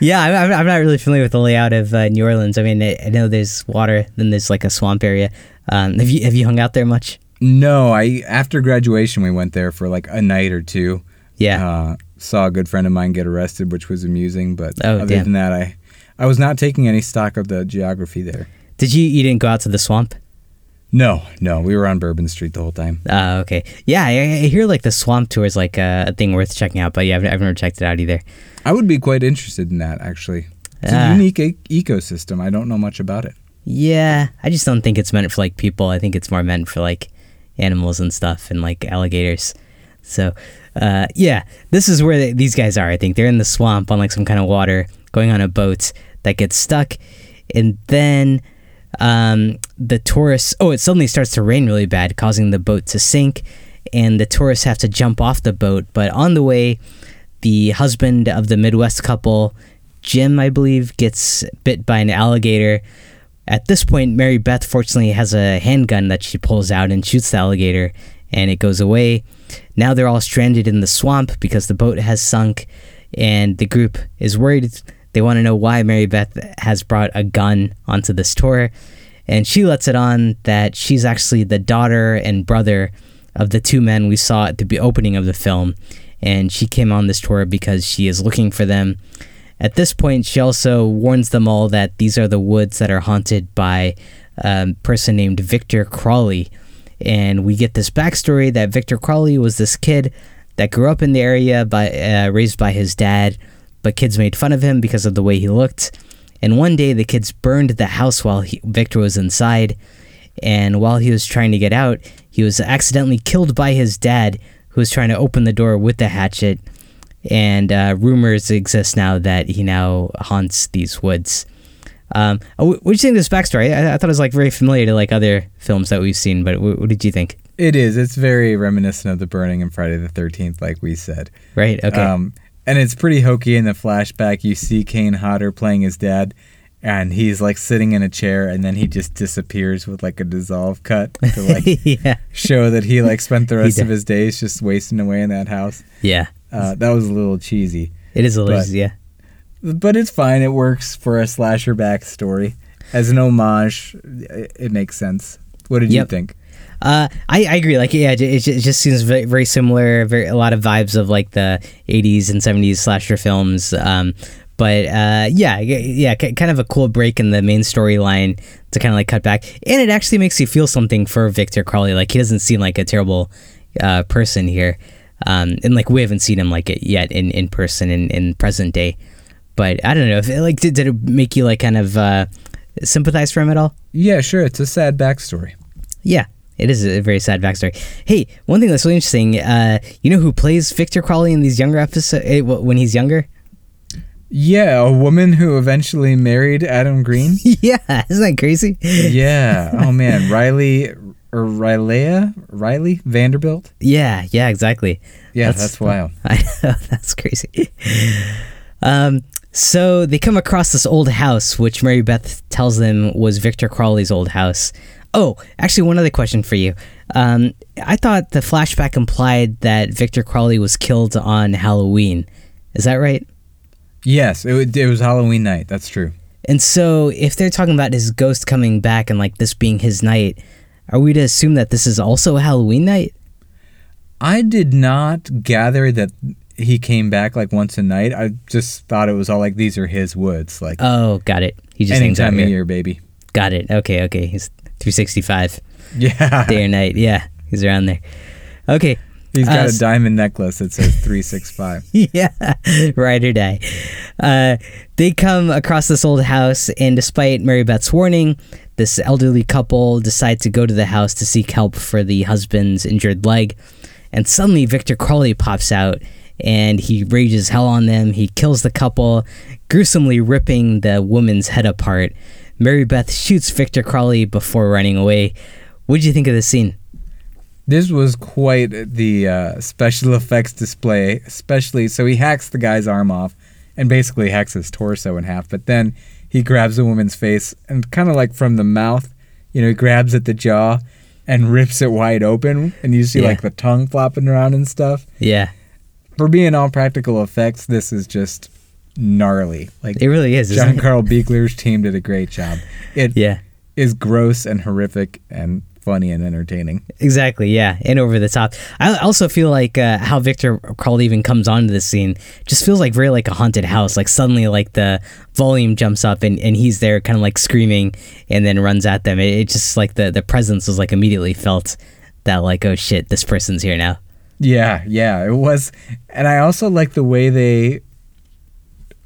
A: yeah. I'm, I'm- I'm not really familiar with the layout of uh, New Orleans. I mean, I, I know there's water, then there's like a swamp area. Um, have you have you hung out there much?
B: No, I after graduation we went there for like a night or two.
A: Yeah.
B: Uh, saw a good friend of mine get arrested, which was amusing. But
A: Oh,
B: other
A: damn.
B: than that, I I was not taking any stock of the geography there.
A: Did you you didn't go out to the swamp?
B: No, no, we were on Bourbon Street the whole time.
A: Uh, okay. Yeah, I, I hear like the swamp tour is like a, a thing worth checking out, but yeah, I've, I've never checked it out either.
B: I would be quite interested in that actually. It's
A: Ah.
B: a unique e- ecosystem. I don't know much about it.
A: Yeah, I just don't think it's meant for like people. I think it's more meant for like animals and stuff and like alligators. So, uh, yeah, this is where they, these guys are. I think they're in the swamp on like some kind of water, going on a boat that gets stuck, and then um, the tourists. Oh, it suddenly starts to rain really bad, causing the boat to sink, and the tourists have to jump off the boat. But on the way, the husband of the Midwest couple, Jim, I believe, gets bit by an alligator. At this point, Mary Beth fortunately has a handgun that she pulls out and shoots the alligator, and it goes away. Now they're all stranded in the swamp because the boat has sunk, and the group is worried. They want to know why Mary Beth has brought a gun onto this tour, and she lets it on that she's actually the daughter and brother of the two men we saw at the opening of the film, and she came on this tour because she is looking for them. At this point, she also warns them all that these are the woods that are haunted by a person named Victor Crowley. And we get this backstory that Victor Crowley was this kid that grew up in the area, by, uh, raised by his dad, but kids made fun of him because of the way he looked. And one day, the kids burned the house while he, Victor was inside. And while he was trying to get out, he was accidentally killed by his dad, who was trying to open the door with the hatchet and uh, rumors exist now that he now haunts these woods. Um, uh, what do you think of this backstory? I, I thought it was like very familiar to like other films that we've seen, but what, what did you think?
B: It is. It's very reminiscent of the burning in Friday the Thirteenth, like we said.
A: Right? Okay.
B: Um, and it's pretty hokey in the flashback. You see Kane Hodder playing his dad, and he's like sitting in a chair, and then he just disappears with like a dissolve cut to like
A: yeah.
B: show that he like spent the rest of his days just wasting away in that house.
A: Yeah.
B: Uh, that was a little cheesy,
A: It is a little,
B: But-
A: yeah.
B: but it's fine. It works for a slasher backstory as an homage. It, it makes sense. What did you think?
A: Uh, I, I agree. Like, yeah, it, it ju- it just seems very, very similar. Very a lot of vibes of like the '80s and '70s slasher films. Um, but uh, yeah, yeah, yeah, kind of a cool break in the main storyline to kind of like cut back, and it actually makes you feel something for Victor Crowley. Like he doesn't seem like a terrible uh, person here, um, and like we haven't seen him like it yet in, in person in, in present day. But I don't know if it, like did, did it make you like kind of uh, sympathize for him at all?
B: Yeah, sure. It's a sad backstory.
A: Yeah, It is a very sad backstory. Hey, one thing that's really interesting. Uh, you know who plays Victor Crowley in these younger episodes when he's younger?
B: Yeah, a woman who eventually married Adam Green.
A: yeah, isn't that crazy?
B: yeah. Oh man, Riley or Riley Rileah Vanderbilt.
A: Yeah, yeah, exactly.
B: Yeah, that's, that's wild.
A: I know that's crazy. um, so they come across this old house, which Mary Beth tells them was Victor Crowley's old house. Oh, actually, one other question for you. Um, I thought the flashback implied that Victor Crowley was killed on Halloween. Is that right?
B: Yes, it, it was Halloween night. That's true.
A: And so, if they're talking about his ghost coming back and like this being his night, are we to assume that this is also a Halloween night?
B: I did not gather that he came back like once a night. I just thought it was all like these are his woods. Like
A: oh, got it.
B: He just anytime of year, baby.
A: Got it. Okay, okay. He's 365.
B: Yeah.
A: Day or night. Yeah. He's around there. Okay.
B: He's got uh, a diamond necklace that says 365.
A: yeah. Ride or die. Uh, they come across this old house, and despite Mary Beth's warning, this elderly couple decide to go to the house to seek help for the husband's injured leg. And suddenly, Victor Crowley pops out and he rages hell on them. He kills the couple, gruesomely ripping the woman's head apart. Mary Beth shoots Victor Crowley before running away. What did you think of the scene?
B: This was quite the uh, special effects display, especially so he hacks the guy's arm off and basically hacks his torso in half, but then he grabs the woman's face and kind of like from the mouth, you know, he grabs at the jaw and rips it wide open and you see yeah. like the tongue flopping around and stuff.
A: Yeah.
B: For being all practical effects, this is just gnarly. Like
A: it really is.
B: John Carl Buechler's team did a great job. It
A: yeah.
B: is gross and horrific and funny and entertaining.
A: Exactly, yeah, and over the top. I also feel like uh, how Victor Crowley even comes onto the scene just feels like very like a haunted house. Like suddenly, like the volume jumps up and, and he's there, kind of like screaming, and then runs at them. It, it just like the the presence was like immediately felt that like oh shit, this person's here now.
B: Yeah, yeah, it was, and I also like the way they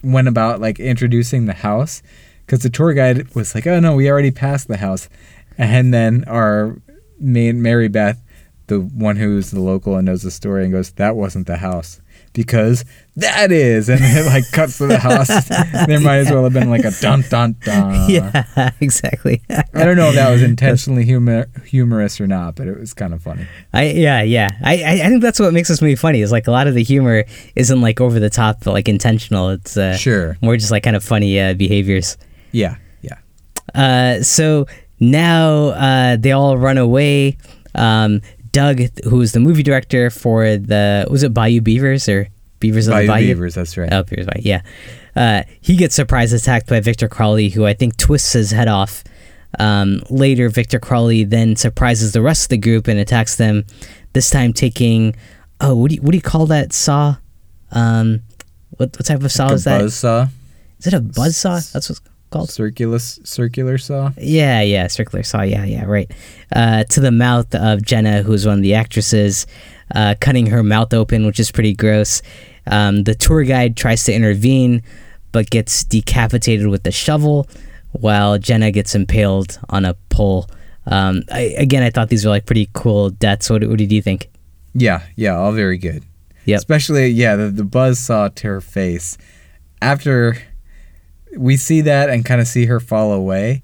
B: went about like introducing the house because the tour guide was like, "Oh no, we already passed the house," and then our main Mary Beth, the one who's the local and knows the story, and goes, "That wasn't the house." Because that is, and it like cuts to the house. there might as well have been like a dun dun dun.
A: Yeah, exactly.
B: I don't know if that was intentionally humor humorous or not, but it was kind of funny.
A: I yeah yeah. I, I think that's what makes this movie funny. Is like a lot of the humor isn't like over the top, but like intentional. It's uh,
B: sure
A: more just like kind of funny uh, behaviors.
B: Yeah yeah.
A: Uh, so now uh, they all run away. Um, Doug, who was the movie director for the was it Bayou Beavers or Beavers
B: Bayou
A: of the Bayou?
B: Beavers, that's right.
A: Oh, Beavers Bayou, yeah. Uh, he gets surprise attacked by Victor Crowley, who I think twists his head off. Um, later, Victor Crowley then surprises the rest of the group and attacks them. This time, taking oh, what do you what do you call that saw? Um, what what type of saw
B: like
A: is that?
B: Buzz saw.
A: Is it a buzz saw? That's what's called?
B: Circular circular saw.
A: Yeah, yeah, circular saw. Yeah, yeah, right. Uh, to the mouth of Jenna, who's one of the actresses, uh, cutting her mouth open, which is pretty gross. Um, the tour guide tries to intervene, but gets decapitated with a shovel, while Jenna gets impaled on a pole. Um, I, again, I thought these were like pretty cool deaths. What, what did you think?
B: Yeah, yeah, all very good.
A: Yeah,
B: especially yeah, the, the buzz saw to her face after we see that and kind of see her fall away,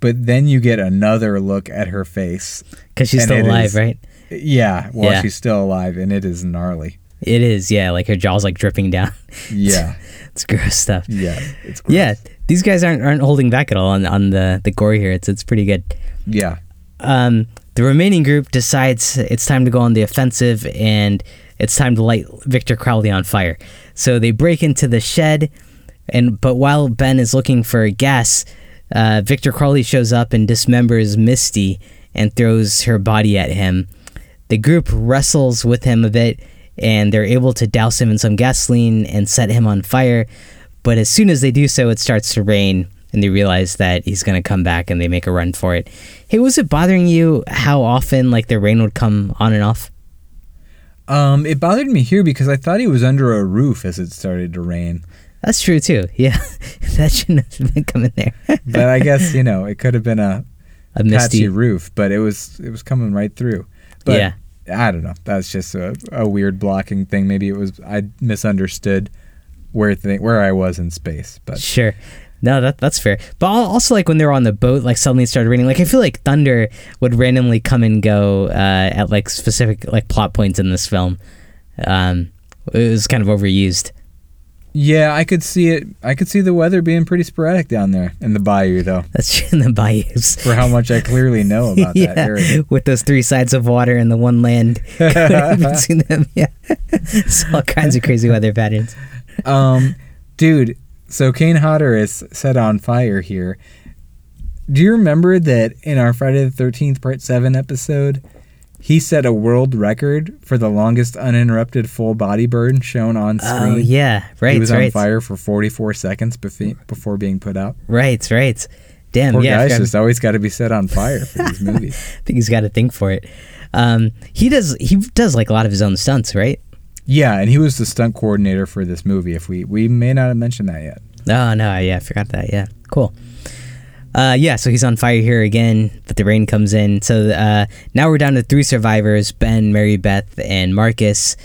B: but then you get another look at her face
A: because she's still alive, is, right?
B: Yeah, well, yeah. she's still alive, and it is gnarly.
A: It is, yeah. Like her jaw's like dripping down.
B: Yeah,
A: it's, gross stuff.
B: Yeah, it's gross.
A: yeah. These guys aren't aren't holding back at all on on the the gore here. It's it's pretty good.
B: Yeah.
A: Um, the remaining group decides it's time to go on the offensive and it's time to light Victor Crowley on fire. So they break into the shed and but while Ben is looking for gas, uh, Victor Crowley shows up and dismembers Misty and throws her body at him. The group wrestles with him a bit, and they're able to douse him in some gasoline and set him on fire. But as soon as they do so, it starts to rain, and they realize that he's gonna come back, and they make a run for it. Hey, was it bothering you how often like the rain would come on and off?
B: Um, it bothered me here because I thought he was under a roof as it started to rain.
A: That's true too. Yeah, that shouldn't have been coming there.
B: but I guess you know it could have been a
A: a misty.
B: patchy roof, but it was it was coming right through. But
A: Yeah.
B: I don't know. That's just a, a weird blocking thing. Maybe it was I misunderstood where th- where I was in space. But
A: Sure. No, that that's fair. But also, like when they were on the boat, like suddenly it started raining. Like I feel like thunder would randomly come and go uh, at like specific like plot points in this film. Um, it was kind of overused.
B: Yeah, I could see it. I could see the weather being pretty sporadic down there in the bayou, though.
A: That's true in the bayous.
B: For how much I clearly know about that area.
A: with those three sides of water and the one land between them. Yeah, it's all kinds of crazy weather patterns.
B: um, dude. So Kane Hodder is set on fire here. Do you remember that in our Friday the Thirteenth Part Seven episode, he set a world record for the longest uninterrupted full body burn shown on screen?
A: Oh yeah, right,
B: he was
A: right,
B: on fire for 44 seconds before being put out.
A: right, right. Damn,
B: Poor
A: yeah, I
B: guy's just always got to be set on fire for these movies.
A: I think he's got to think for it. Um, he does. He does like a lot of his own stunts, right?
B: Yeah, and he was the stunt coordinator for this movie. If we we may not have mentioned that yet.
A: Oh no, yeah, I forgot that. Yeah, cool. Uh, yeah, so he's on fire here again, but the rain comes in. So uh, now we're down to three survivors: Ben, Mary Beth, and Marcus.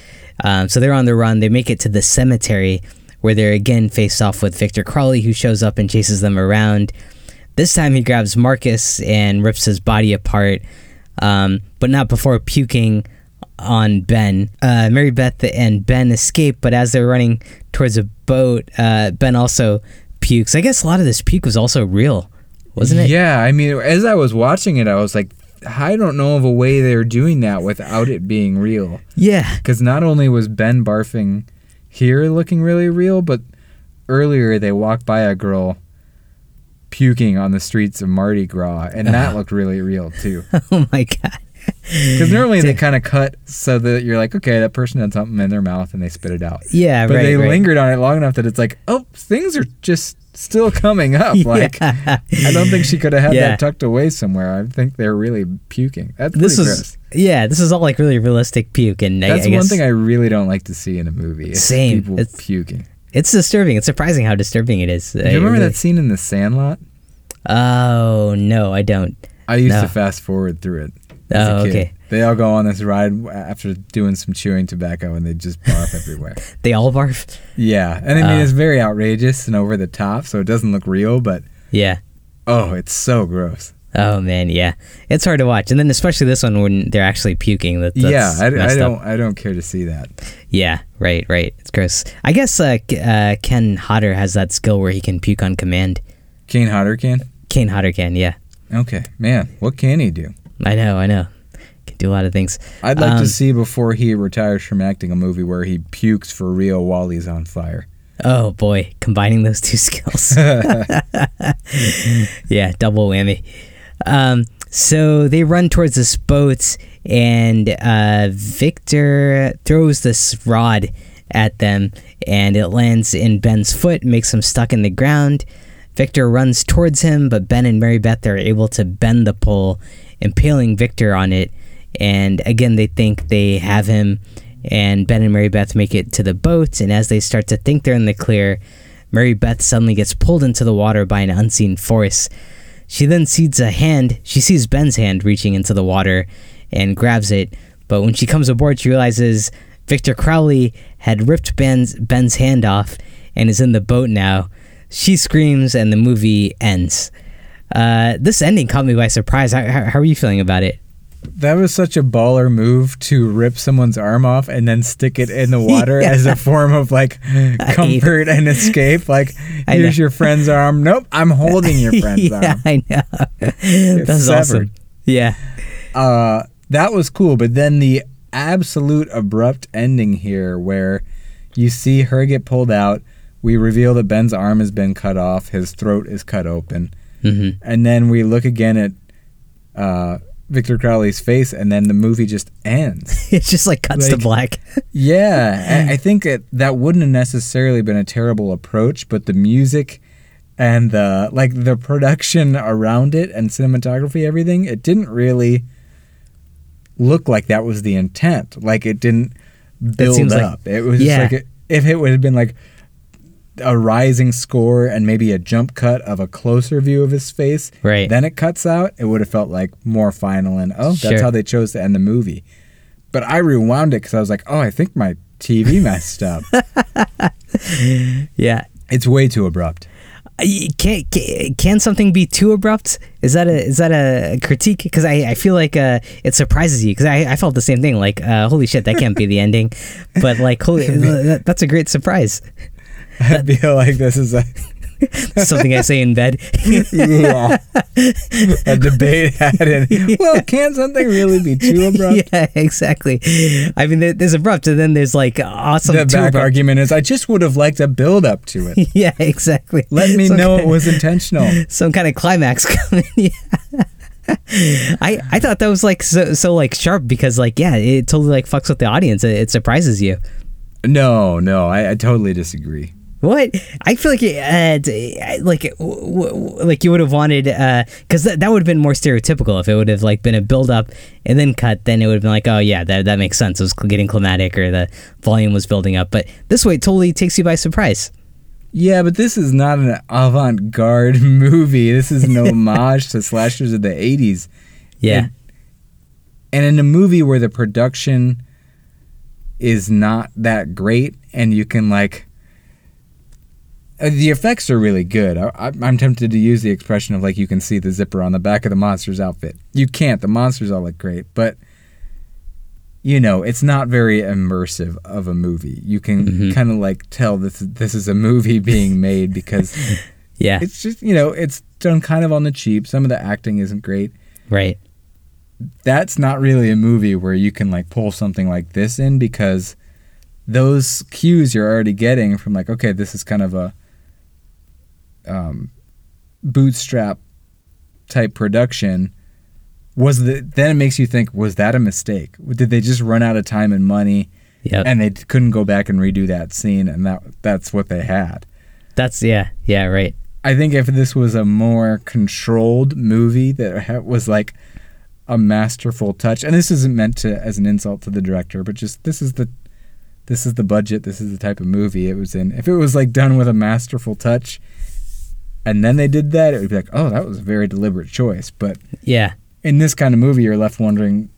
A: Um, so they're on the run. They make it to the cemetery, where they're again faced off with Victor Crowley, who shows up and chases them around. This time he grabs Marcus and rips his body apart, um, but not before puking on Ben. Uh, Mary Beth and Ben escape, but as they're running towards a boat, uh, Ben also pukes. I guess a lot of this puke was also real, wasn't it?
B: Yeah, I mean, as I was watching it, I was like, I don't know of a way they're doing that without it being real.
A: Yeah.
B: Because not only was Ben barfing here looking really real, but earlier they walked by a girl puking on the streets of Mardi Gras, and that uh-huh. looked really real too.
A: Oh my god.
B: Because normally they kind of cut so that you're like, okay, that person had something in their mouth and they spit it out.
A: Yeah,
B: But
A: right.
B: they
A: right.
B: lingered on it long enough that it's like, oh, things are just still coming up. Like,
A: Yeah.
B: I don't think she could have had
A: Yeah.
B: that tucked away somewhere. I think they're really puking. That's pretty
A: This
B: gross.
A: is yeah. This is all like really realistic puke, and
B: That's
A: I,
B: one
A: guess
B: thing I really don't like to see in a movie.
A: Same.
B: People
A: It's-
B: puking.
A: it's disturbing. It's surprising how disturbing it is.
B: Do you remember
A: really-
B: that scene in The Sandlot?
A: Oh no, I don't.
B: I used
A: No.
B: to fast forward through it. As a
A: Oh,
B: kid.
A: okay.
B: They all go on this ride after doing some chewing tobacco and they just barf everywhere.
A: They all barf.
B: Yeah. And I mean,
A: Uh.
B: it's very outrageous and over the top, so it doesn't look real, but
A: Yeah.
B: oh, it's so gross.
A: Oh man, yeah. It's hard to watch, and then especially this one when they're actually puking. That, that's
B: yeah, I, I don't.
A: Up.
B: I don't care to see that.
A: Yeah, right, right. It's gross. I guess uh, uh, Ken Hodder has that skill where he can puke on command.
B: Kane Hodder can.
A: Kane Hodder can, yeah.
B: Okay, man, what can he do?
A: I know, I know. Can do a lot of things.
B: I'd like
A: Um,
B: to see before he retires from acting a movie where he pukes for real while he's on fire.
A: Oh boy, combining those two skills. yeah, double whammy. Um, so they run towards this boat, and uh, Victor throws this rod at them, and it lands in Ben's foot, makes him stuck in the ground. Victor runs towards him, but Ben and Mary Beth are able to bend the pole, impaling Victor on it. And again, they think they have him, and Ben and Mary Beth make it to the boat. And as they start to think they're in the clear, Mary Beth suddenly gets pulled into the water by an unseen force. She then sees a hand, she sees Ben's hand reaching into the water and grabs it. But when she comes aboard, she realizes Victor Crowley had ripped Ben's, Ben's hand off and is in the boat now. She screams, and the movie ends. Uh, this ending caught me by surprise. How, how, how are you feeling about it?
B: That was such a baller move to rip someone's arm off and then stick it in the water
A: Yeah.
B: as a form of like comfort and escape. Like, here's your friend's arm. Nope, I'm holding your friend's
A: yeah,
B: arm.
A: I know. That's
B: severed.
A: awesome. Yeah.
B: Uh, that was cool. But then the absolute abrupt ending here where you see her get pulled out. We reveal that Ben's arm has been cut off, his throat is cut open.
A: Hmm
B: And then we look again at uh, Victor Crowley's face, and then the movie just ends.
A: It's just like cuts to black.
B: Yeah, I I think it, that wouldn't have necessarily been a terrible approach, but the music and the like the production around it and cinematography, everything, it didn't really look like that was the intent. Like it didn't build
A: like-
B: up. it was
A: yeah.
B: just like it, if it would have been like a rising score and maybe a jump cut of a closer view of his face,
A: Right.
B: then it cuts out, it would have felt like more final and oh,
A: Sure.
B: that's how they chose to end the movie. But I rewound it because I was like, oh, I think my TV messed up.
A: Yeah.
B: it's way too abrupt.
A: Can, can can something be too abrupt? Is that a is that a critique? Because I, I feel like uh, it surprises you because I, I felt the same thing. Like uh, holy shit, that can't be the ending. But like holy, that's a great surprise.
B: I feel like this is a
A: Something I say in bed.
B: yeah, a debate had in. Well, can something really be too abrupt?
A: yeah, exactly. I mean, there's abrupt, and then there's like awesome.
B: the back
A: abrupt.
B: argument is, I just would have liked a build up to it.
A: Yeah, exactly.
B: Let me
A: Some
B: know
A: kind-
B: it was intentional.
A: some kind of climax coming. yeah. I I thought that was like so so like sharp because like yeah it totally like fucks with the audience it, it surprises you
B: No, no, I, I totally disagree.
A: What? I feel like it, uh, like like you would have wanted because that, that would have been more stereotypical if it would have like been a build up and then cut then it would have been like oh yeah that that makes sense. It was getting climatic or the volume was building up. But this way it totally takes you by surprise.
B: Yeah, but this is not an avant garde movie. This is an homage to slashers of the 80s.
A: yeah.
B: And in a movie where the production is not that great and you can, like, uh, the effects are really good. I, I'm tempted to use the expression of, like, you can see the zipper on the back of the monster's outfit. You can't. The monsters all look great. But, you know, it's not very immersive of a movie. You can
A: Mhm.
B: kind of, like, tell this, this is a movie being made because.
A: yeah
B: it's just you know it's done kind of on the cheap some of the acting isn't great
A: right
B: that's not really a movie where you can like pull something like this in because those cues you're already getting from like okay this is kind of a um, bootstrap type production was the then it makes you think was that a mistake? Did they just run out of time and money?
A: Yeah
B: and they couldn't go back and redo that scene and that that's what they had.
A: That's yeah yeah right.
B: I think if this was a more controlled movie that was like a masterful touch, and this isn't meant to as an insult to the director, but just this is the this is the budget, this is the type of movie it was in. If it was like done with a masterful touch, and then they did that, it would be like, oh, that was a very deliberate choice. But
A: yeah
B: in this kind of movie, you're left wondering,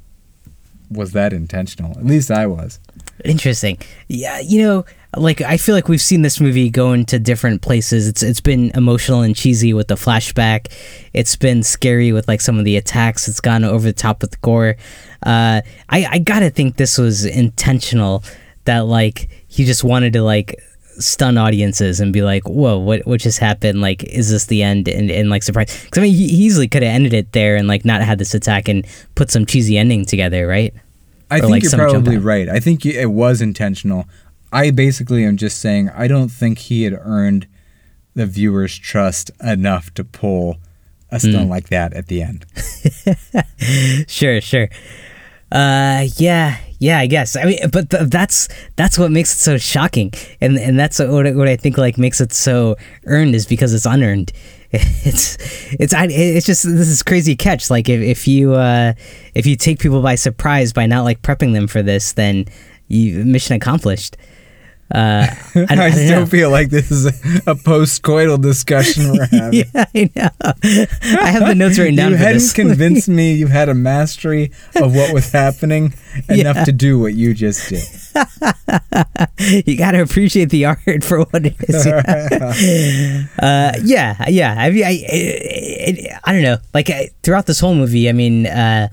B: was that intentional? At least I was.
A: Interesting. Yeah, you know, like I feel like we've seen this movie go into different places. It's it's been emotional and cheesy with the flashback. It's been scary with like some of the attacks. It's gone over the top with the gore. Uh, I I gotta think this was intentional. That like he just wanted to like stun audiences and be like, "Whoa, what what just happened? Like, is this the end?" And and like surprise. Because I mean, he, he easily could have ended it there and like not had this attack and put some cheesy ending together, right?
B: I
A: Or,
B: think
A: like,
B: you're probably right. I think it was intentional. I basically am just saying I don't think he had earned the viewer's trust enough to pull a
A: Hmm.
B: stunt like that at the end.
A: sure, sure. Uh, yeah, yeah. I guess. I mean, but th- that's that's what makes it so shocking, and and that's what what I think like makes it so earned is because it's unearned. It's it's it's just this is crazy catch. Like if if you uh if you take people by surprise by not like prepping them for this, then you mission accomplished. Uh, I,
B: I,
A: I don't
B: still
A: know.
B: feel like this is a, a post-coital discussion we're having.
A: Yeah, I know. I have the notes written down
B: you hadn't convinced me you had a mastery of what was happening enough to do what you just did.
A: you gotta appreciate the art for what it is. Yeah, uh, yeah, yeah. I mean, I, I, I don't know. Like I, throughout this whole movie, I mean, uh,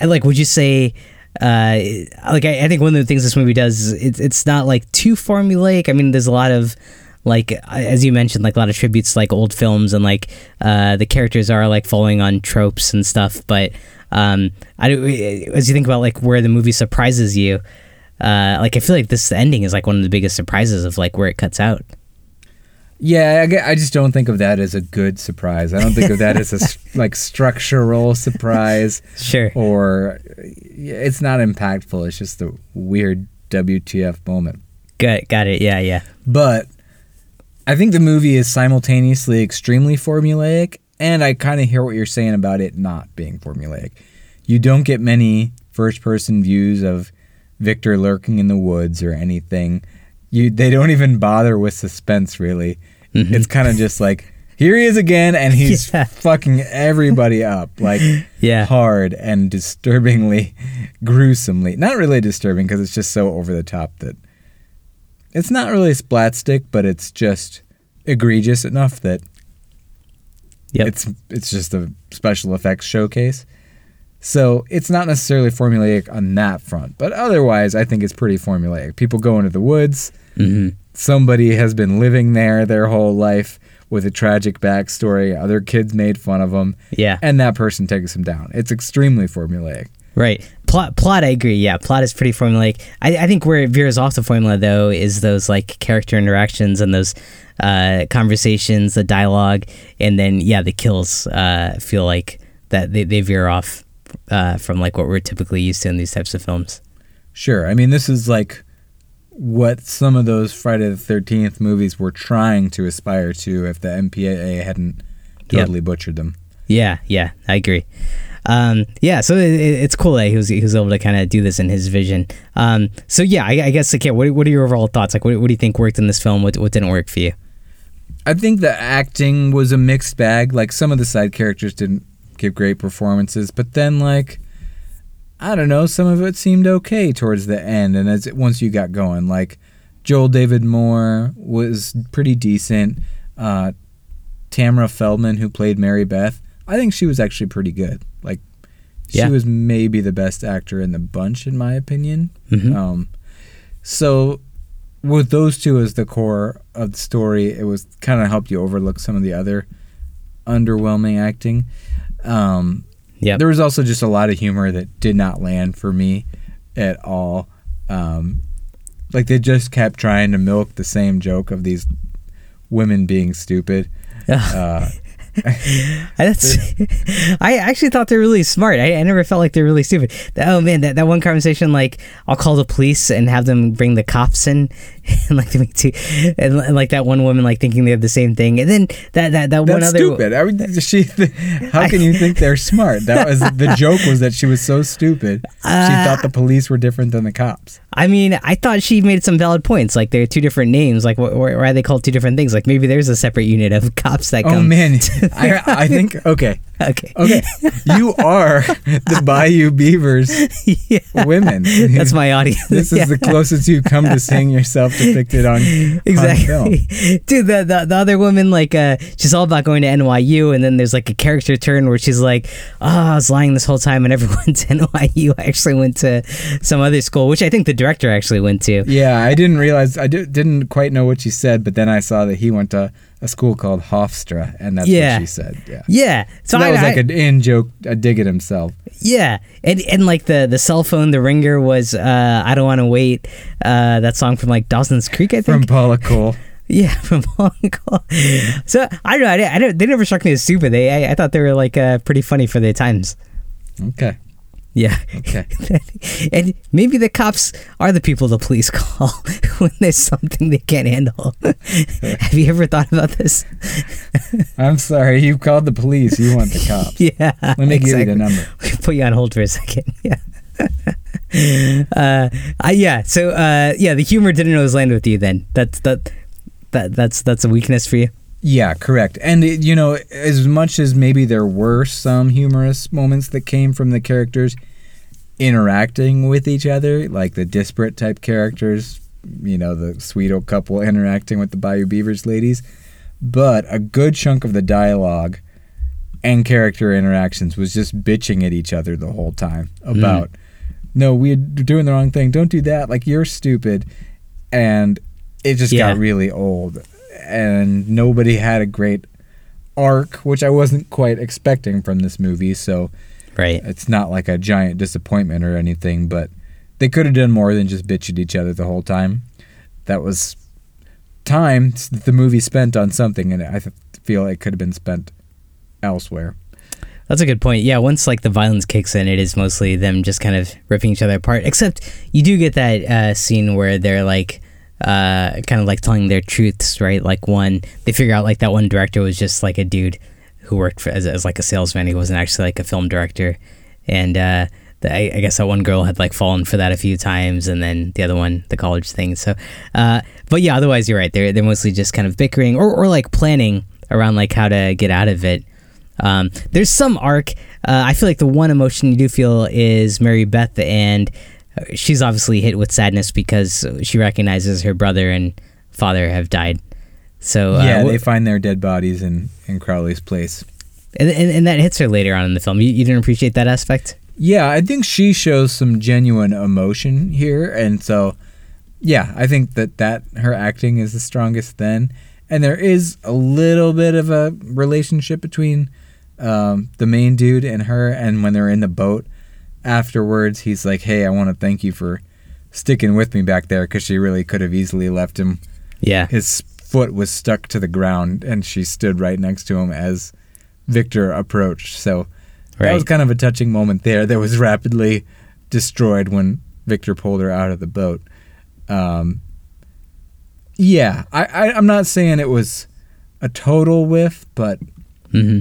A: I like. Would you say? Uh, like I, I think one of the things this movie does, is it's it's not like too formulaic. I mean, there's a lot of like as you mentioned, like a lot of tributes to, like old films, and like uh, the characters are like following on tropes and stuff. But um, I don't- as you think about like where the movie surprises you, uh, like I feel like this ending is like one of the biggest surprises of like where it cuts out.
B: Yeah, I, I just don't think of that as a good surprise. I don't think of that as a like structural surprise.
A: Sure.
B: or it's not impactful. It's just a weird WTF moment.
A: Got got it. Yeah, yeah.
B: But I think the movie is simultaneously extremely formulaic, and I kind of hear what you're saying about it not being formulaic. You don't get many first person views of Victor lurking in the woods or anything. You they don't even bother with suspense really.
A: Mm-hmm.
B: It's kind of just like here he is again, and he's
A: Yeah.
B: fucking everybody up like
A: Yeah.
B: hard and disturbingly, gruesomely. Not really disturbing because it's just so over the top that it's not really splatstick, but it's just egregious enough that
A: Yep.
B: it's it's just a special effects showcase. So it's not necessarily formulaic on that front, but otherwise, I think it's pretty formulaic. People go into the woods.
A: hmm
B: Somebody has been living there their whole life with a tragic backstory. Other kids made fun of them,
A: Yeah.
B: and that person takes them down. It's extremely formulaic.
A: Right. Plot, plot. I agree. Yeah, plot is pretty formulaic. I, I think where it veers off the formula though is those like character interactions and those uh, conversations, the dialogue, and then yeah, the kills uh, feel like that they, they veer off uh, from like what we're typically used to in these types of films.
B: Sure. I mean, this is like what some of those Friday the 13th movies were trying to aspire to if the MPAA hadn't
A: Yep.
B: totally butchered them.
A: Yeah, yeah, I agree. Um, yeah, so it, it- it's cool that he was he was able to kind of do this in his vision. Um, so yeah, I, I guess like, yeah, what what are your overall thoughts? Like, what, what do you think worked in this film? What what didn't work for you?
B: I think the acting was a mixed bag. Like some of the side characters didn't give great performances, but then like I don't know, some of it seemed okay towards the end and as it, once you got going, like Joel David Moore was pretty decent. Uh, Tamara Feldman, who played Mary Beth, I think she was actually pretty good. Like she
A: Yeah.
B: was maybe the best actor in the bunch, in my opinion.
A: Mhm.
B: Um, so with those two as the core of the story, it was kind of helped you overlook some of the other underwhelming acting. Um,
A: Yep.
B: There was also just a lot of humor that did not land for me at all. Um, like they just kept trying to milk the same joke of these women being stupid. Uh,
A: That's. I actually thought they're really smart. I, I never felt like they're really stupid. Oh man, that, that one conversation, like I'll call the police and have them bring the cops in, and like make two, and, and like that one woman like thinking they have the same thing, and then that that that one other.
B: stupid. I mean, she, how can you think they're smart? That was the joke was that she was so stupid. she
A: Uh,
B: thought the police were different than the cops.
A: I mean, I thought she made some valid points. Like they're two different names. Like wh- wh- why are they called two different things? Like maybe there's a separate unit of cops that Come Oh
B: man, I, I think okay,
A: Okay.
B: okay. You are the Bayou Beavers
A: yeah.
B: women.
A: That's my audience.
B: This is
A: Yeah.
B: the closest you come to seeing yourself depicted on, on film.
A: exactly. Dude the, the the other woman like uh she's all about going to nyu and then there's like a character turn where she's like oh i was lying this whole time and everyone everyone's nyu i actually went to some other school which i think the director actually went to.
B: Yeah, I didn't realize I di- didn't quite know what she said, but then I saw that he went to a school called Hofstra, and that's
A: Yeah.
B: what she said. Yeah.
A: yeah
B: So
A: so,
B: that
A: I,
B: was like
A: I-
B: an in joke, a dig at himself.
A: yeah and and like the the cell phone the ringer was uh i don't want to wait uh that song from like dawson's creek i think
B: From Paula Cole.
A: Yeah, from Hong Kong. So I don't know. I, I don't, they never struck me as stupid. They, I, I thought they were like uh, pretty funny for their times.
B: Okay.
A: Yeah.
B: Okay.
A: and maybe the cops are the people the police call when there's something they can't handle. Have you ever thought about this?
B: I'm sorry. You called the police. You want the cops.
A: Yeah.
B: Let me give you the number.
A: We Put you on hold for a second. Yeah. uh, I, yeah. So uh, yeah, the humor didn't always land with you. Then that's that. That that's that's a weakness for you.
B: Yeah, correct. And it, you know, as much as maybe there were some humorous moments that came from the characters interacting with each other, like the disparate type characters, you know, the sweet old couple interacting with the Bayou Beavers ladies, but a good chunk of the dialogue and character interactions was just bitching at each other the whole time mm. about no we're doing the wrong thing. Don't do that. Like you're stupid. And it just
A: Yeah.
B: got really old and nobody had a great arc which i wasn't quite expecting from this movie so
A: Right.
B: it's not like a giant disappointment or anything but they could have done more than just bitch at each other the whole time that was time that the movie spent on something and i feel it could have been spent elsewhere
A: That's a good point. Yeah, once like the violence kicks in, it is mostly them just kind of ripping each other apart. Except you do get that uh, scene where they're like, uh, kind of like telling their truths, right? Like one, they figure out like that one director was just like a dude who worked for, as, as like a salesman. He wasn't actually like a film director, and uh, the, I, I guess that one girl had like fallen for that a few times, and then the other one, the college thing. So, uh, but yeah, otherwise you're right. They're they're mostly just kind of bickering or or like planning around like how to get out of it. Um, there's some arc. Uh, I feel like the one emotion you do feel is Mary Beth, and she's obviously hit with sadness because she recognizes her brother and father have died. So uh,
B: yeah, they find their dead bodies in in Crowley's place.
A: and, and, and that hits her later on in the film. You, you didn't appreciate that aspect?
B: Yeah, I think she shows some genuine emotion here, and so yeah, I think that that her acting is the strongest then, and there is a little bit of a relationship between um, the main dude and her, and when they're in the boat afterwards, he's like, "Hey, I want to thank you for sticking with me back there," because she really could have easily left him.
A: Yeah.
B: His foot was stuck to the ground, and she stood right next to him as Victor approached. So. That was kind of a touching moment there that was rapidly destroyed when Victor pulled her out of the boat. Um, yeah, I, I, I'm not saying it was a total whiff, but
A: hmm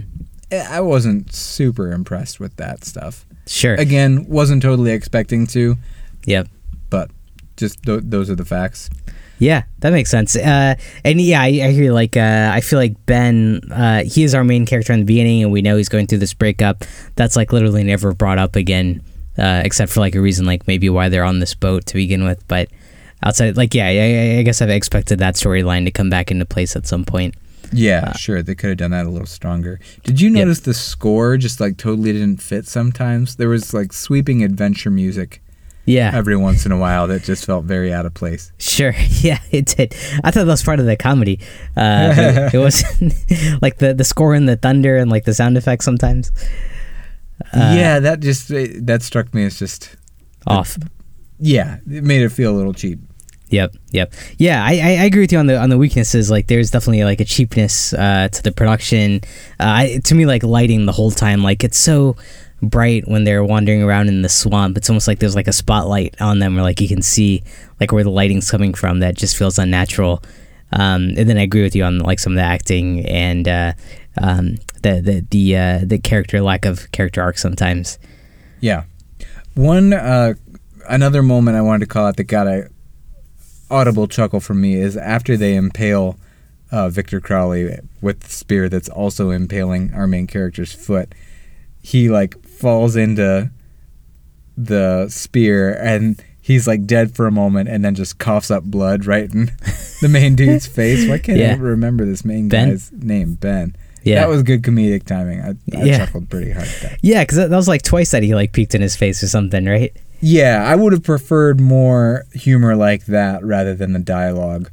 B: I wasn't super impressed with that stuff.
A: Sure.
B: Again, wasn't totally expecting to,
A: Yep.
B: but just th- those are the facts.
A: Yeah, that makes sense. Uh, and yeah, I, I hear like uh, I feel like Ben, uh, he is our main character in the beginning, and we know he's going through this breakup. That's like literally never brought up again, uh, except for like a reason, like maybe why they're on this boat to begin with. But outside, like yeah, I, I guess I've expected that storyline to come back into place at some point.
B: Yeah, sure. They could have done that a little stronger. Did you notice the score just like totally didn't fit sometimes? There was like sweeping adventure music
A: Yeah,
B: every once in a while that just felt very out of place.
A: Sure. Yeah, it did. I thought that was part of the comedy. Uh, it, it was like the the score and the thunder and like the sound effects sometimes Uh,
B: yeah, that just that struck me as just
A: off.
B: yeah, it made it feel a little cheap.
A: Yep, yep. Yeah, I, I, I agree with you on the on the weaknesses. Like, there's definitely like a cheapness uh, to the production. Uh, I, to me, like lighting the whole time, like it's so bright when they're wandering around in the swamp. It's almost like there's like a spotlight on them, where like you can see like where the lighting's coming from. That just feels unnatural. Um, and then I agree with you on like some of the acting and uh, um, the the the uh, the character lack of character arc sometimes.
B: Yeah. One uh another moment I wanted to call out that got a audible chuckle from me is after they impale uh, Victor Crowley with the spear that's also impaling our main character's foot. He like falls into the spear and he's like dead for a moment and then just coughs up blood right in the main dude's face. Why can't I
A: Yeah.
B: ever remember this main
A: Ben?
B: guy's name? Ben.
A: Yeah.
B: That was good comedic timing. I, I
A: Yeah.
B: chuckled pretty hard at that.
A: Yeah, because that was like twice that he like peeked in his face or something, right?
B: Yeah, I would have preferred more humor like that rather than the dialogue.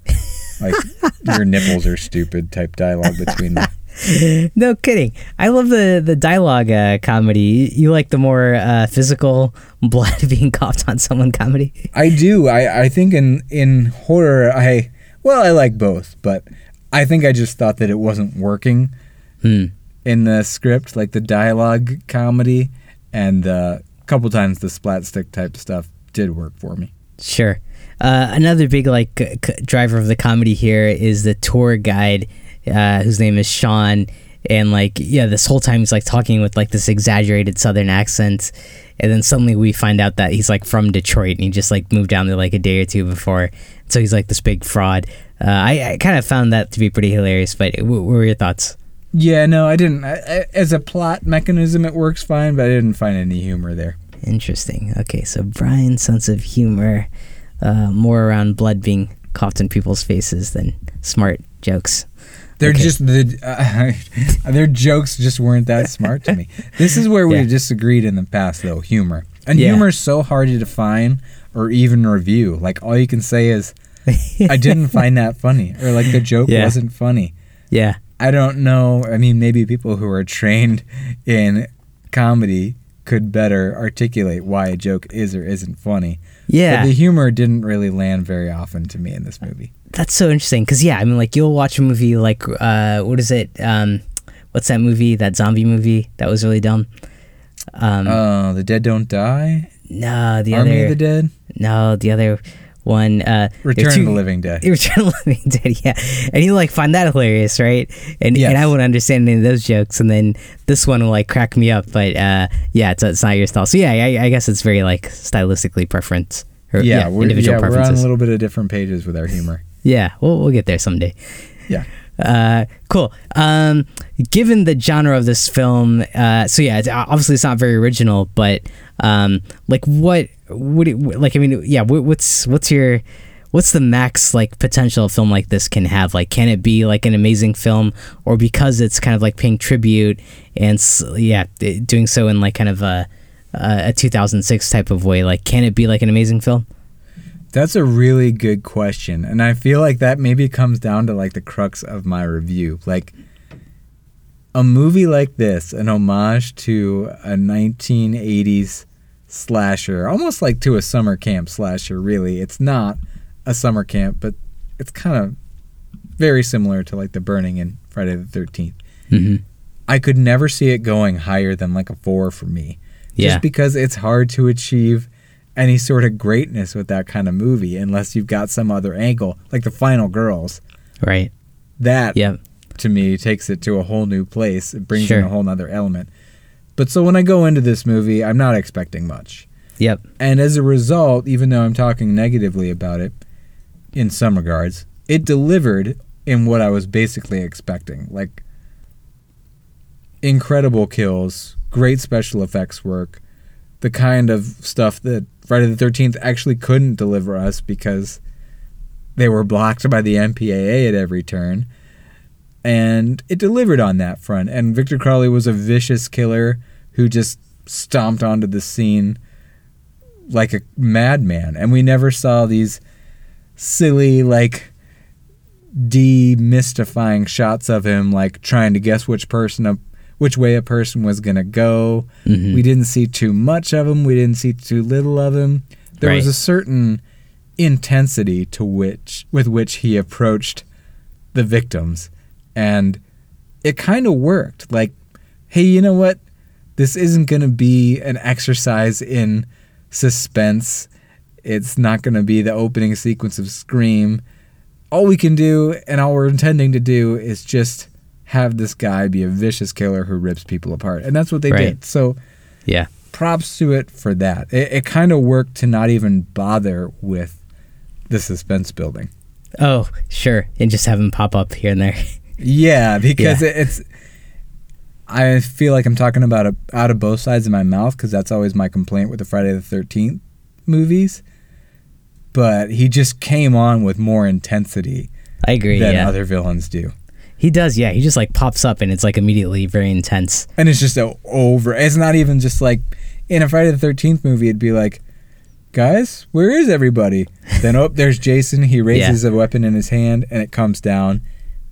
B: Like your nipples are stupid type dialogue between them.
A: no kidding. I love the the dialogue uh, comedy. You like the more uh, physical blood being coughed on someone comedy.
B: I do. I, I think in in horror I well, I like both, but I think I just thought that it wasn't working
A: Hmm.
B: in the script, like the dialogue comedy and a couple times the splat stick type stuff did work for me.
A: Sure. Uh, another big like c- driver of the comedy here is the tour guide, uh, whose name is Sean, and like yeah, this whole time he's like talking with like this exaggerated Southern accent, and then suddenly we find out that he's like from Detroit and he just like moved down there like a day or two before, so he's like this big fraud. Uh, I, I kind of found that to be pretty hilarious, but what were your thoughts?
B: Yeah, no, I didn't. I, as a plot mechanism, it works fine, but I didn't find any humor there.
A: Interesting. Okay, so Brian's sense of humor, uh, more around blood being coughed in people's faces than smart jokes.
B: They're
A: Okay.
B: just the uh, their jokes just weren't that smart to me. This is where we've disagreed in the past, though. Humor and
A: Yeah.
B: humor is so hard to define or even review. Like all you can say is, "I didn't find that funny," or like the joke
A: Yeah.
B: wasn't funny.
A: Yeah.
B: I don't know. I mean, maybe people who are trained in comedy could better articulate why a joke is or isn't funny.
A: Yeah.
B: But the humor didn't really land very often to me in this movie.
A: That's so interesting because yeah, I mean, like you'll watch a movie like uh, what is it? Um, what's that movie? That zombie movie that was really dumb. Um,
B: Oh, the dead don't die.
A: no, the
B: Army
A: other
B: of the Dead.
A: no, the other one. Uh,
B: Return
A: two,
B: of the Living Dead.
A: Return of the Living Dead, yeah. And you like find that hilarious, right? And
B: Yes.
A: and I wouldn't understand any of those jokes, and then this one will like crack me up. But uh, yeah, it's, it's not your style. So yeah, I, I guess it's very like stylistically preference. Or,
B: yeah, we're,
A: individual
B: yeah, we're on a little bit of different pages with our humor.
A: yeah, we'll we'll get there someday.
B: Yeah.
A: Uh, cool. Um, given the genre of this film, uh, so yeah, it's, obviously it's not very original, but um, like what would it like? I mean, yeah, what, what's what's your what's the max like potential a film like this can have? Like, can it be like an amazing film, or because it's kind of like paying tribute and yeah, doing so in like kind of a a 2006 type of way? Like, can it be like an amazing film?
B: That's a really good question. And I feel like that maybe comes down to like the crux of my review. Like a movie like this, an homage to a 1980s slasher, almost like to a summer camp slasher, really. It's not a summer camp, but it's kind of very similar to like the burning and Friday the 13th.
A: hmm
B: I could never see it going higher than like a four for me.
A: Yeah.
B: Just because it's hard to achieve any sort of greatness with that kind of movie unless you've got some other angle, like the final girls.
A: Right.
B: That
A: Yep.
B: to me takes it to a whole new place. It brings in a whole nother element. But so when I go into this movie, I'm not expecting much.
A: Yep.
B: And as a result, even though I'm talking negatively about it in some regards, it delivered in what I was basically expecting. Like incredible kills, great special effects work, the kind of stuff that Friday the 13th actually couldn't deliver us because they were blocked by the MPAA at every turn. And it delivered on that front. And Victor Crowley was a vicious killer who just stomped onto the scene like a madman. And we never saw these silly, like, demystifying shots of him, like trying to guess which person, a, which way a person was going to go.
A: Mhm.
B: We didn't see too much of him. We didn't see too little of him. There was a certain intensity to which, with which he approached the victims. And it kind of worked. Like, hey, you know what? This isn't going to be an exercise in suspense. It's not going to be the opening sequence of Scream. All we can do, and all we're intending to do, is just have this guy be a vicious killer who rips people apart. And that's what they
A: Right.
B: did. So
A: Yeah.
B: props to it for that. It, it kind of worked to not even bother with the suspense building.
A: Oh, sure. And just have him pop up here and there.
B: Yeah, because
A: Yeah.
B: It's. I feel like I'm talking about a, out of both sides of my mouth because that's always my complaint with the Friday the Thirteenth movies. But he just came on with more intensity
A: I agree.
B: than
A: yeah.
B: other villains do,
A: He does. Yeah. He just like pops up and it's like immediately very intense.
B: and it's just over. It's not even just like in a Friday the Thirteenth movie. It'd be like, guys, where is everybody? then oh, there's Jason. He raises a weapon in his hand, and it comes down.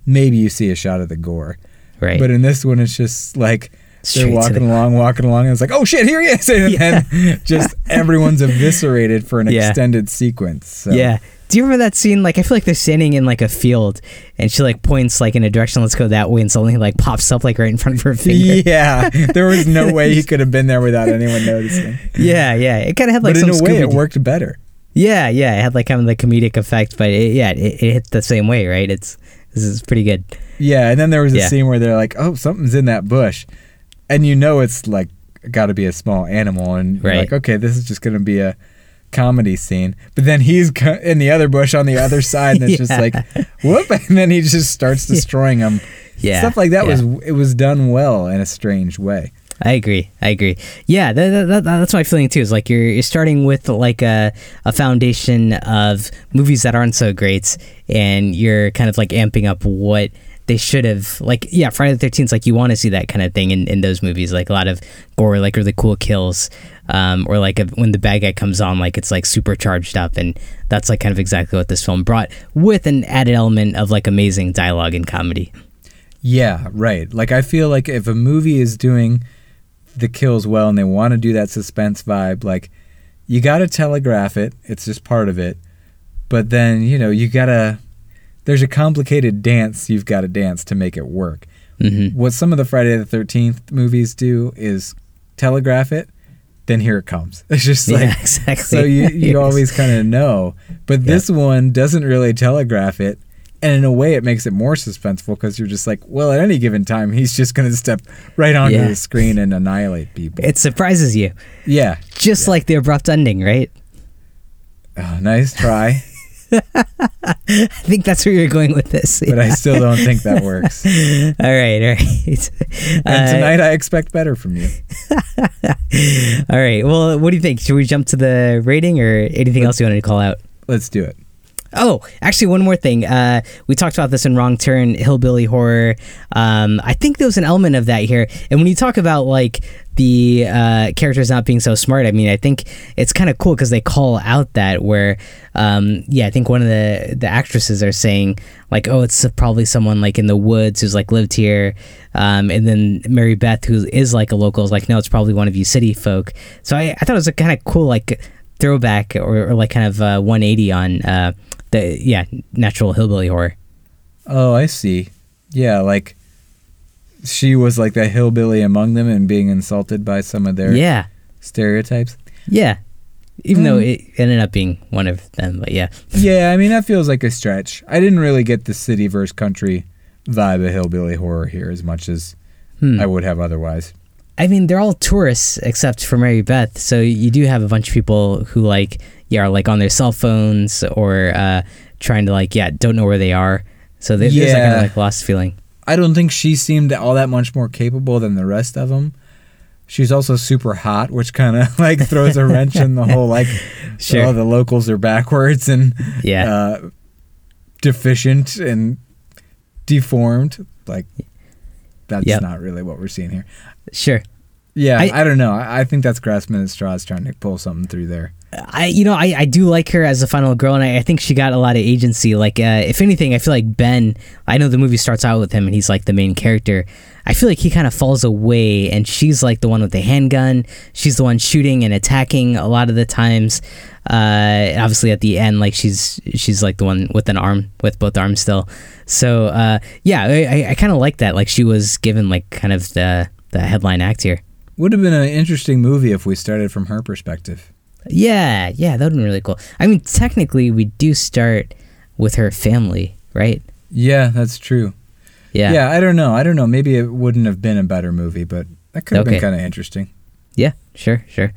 B: Maybe you see a shot of the gore.
A: Right.
B: But in this one, it's just like
A: Straight
B: they're walking
A: the-
B: along, walking along, and it's like, oh shit, here he is, and
A: Yeah.
B: then just everyone's eviscerated for an
A: Yeah.
B: extended sequence. So.
A: Yeah. Do you remember that scene? Like, I feel like they're standing in like a field, and she like points like in a direction. Let's go that way, and suddenly like pops up like right in front of her finger.
B: Yeah, there was no way he could have been there without anyone noticing.
A: Yeah, yeah. It kind of had like
B: but in a way, it worked better.
A: Yeah, yeah. It had like kind of the comedic effect, but it, yeah, it, it hit the same way, right? It's this is pretty good.
B: Yeah, and then there was a
A: Yeah.
B: scene where they're like, "Oh, something's in that bush," and you know it's like got to be a small animal, and you're
A: Right.
B: like, "Okay, this is just gonna be a comedy scene." But then he's co- in the other bush on the other side, and it's just like, "Whoop!" And then he just starts destroying them.
A: Yeah,
B: stuff like that
A: yeah.
B: was it was done well in a strange way.
A: I agree. I agree. Yeah, that, that, that, that's my feeling too. Is like you're you're starting with like a a foundation of movies that aren't so great, and you're kind of like amping up what they should have. Like yeah, Friday the Thirteenth. Like you want to see that kind of thing in, in those movies, like a lot of gore, like really cool kills, um, or like a, when the bad guy comes on, like it's like super charged up, and that's like kind of exactly what this film brought, with an added element of like amazing dialogue and comedy.
B: Yeah, right. Like I feel like if a movie is doing the kills well and they want to do that suspense vibe, like you got to telegraph it. It's just part of it. But then, you know, you got to there's a complicated dance you've got to dance to make it work.
A: hmm
B: What some of the Friday the 13th movies do is telegraph it then here it comes. It's just
A: Yeah,
B: like
A: exactly.
B: so you
A: Yes.
B: you always kind of know. But this one doesn't really telegraph it. And in a way, it makes it more suspenseful because you're just like, well, at any given time, he's just going to step right onto
A: Yeah.
B: the screen and annihilate people.
A: It surprises you,
B: yeah.
A: just like the abrupt ending, right?
B: Oh, nice try.
A: I think that's where you're going with this.
B: but I still don't think that works. And
A: all right, all right. Uh,
B: tonight, I expect better from you.
A: all right. Well, what do you think? Should we jump to the rating or anything else you wanted to call out?
B: Let's do it.
A: Oh, actually, one more thing. Uh, we talked about this in Wrong Turn, hillbilly horror. Um, I think there was an element of that here. And when you talk about like the uh, characters not being so smart, I mean, I think it's kind of cool because they call out that where, um, yeah, I think one of the the actresses are saying like, oh, it's probably someone like in the woods who's like lived here, um, and then Mary Beth, who is like a local, is like, no, it's probably one of you city folk. So I, I thought it was a kind of cool like throwback or, or like kind of uh, 180 on uh, the yeah natural hillbilly horror.
B: Oh, I see. Yeah, like she was like the hillbilly among them and being insulted by some of their
A: Yeah,
B: stereotypes.
A: yeah. Even though
B: Mm.
A: it ended up being one of them, but yeah,
B: Yeah, I mean that feels like a stretch. I didn't really get the city versus country vibe of hillbilly horror here as much as
A: Hmm.
B: I would have otherwise.
A: I mean they're all tourists except for Mary Beth. So you do have a bunch of people who like yeah are like on their cell phones or uh, trying to like yeah don't know where they are. So there- there's that kind
B: Yeah.
A: of like lost feeling.
B: I don't think she seemed all that much more capable than the rest of them. She's also super hot, which kind of like throws a wrench in the whole like,
A: Sure.
B: oh, the locals are backwards and
A: Yeah.
B: uh, deficient and deformed. Like, that's
A: Yep.
B: not really what we're seeing here.
A: Sure.
B: Yeah,
A: I-
B: I, don't know. I, I think that's grasping at straws trying to pull something through there.
A: I you know I, I do like her as a final girl and I, I think she got a lot of agency. Like uh, if anything I feel like Ben I know the movie starts out with him and he's like the main character. I feel like he kind of falls away and she's like the one with the handgun. She's the one shooting and attacking a lot of the times. Uh, obviously at the end like she's she's like the one with an arm with both arms still. So uh, yeah I, I, I kind of like that. Like she was given like kind of the the headline act here
B: Would have been an interesting movie if we started from her perspective.
A: Yeah, yeah, that would have been really cool. I mean, technically, we do start with her family, right?
B: Yeah, that's true.
A: Yeah.
B: Yeah, I don't know. I don't know. Maybe it wouldn't have been a better movie, but that could have
A: Okay.
B: been kind of interesting.
A: Yeah, sure, sure.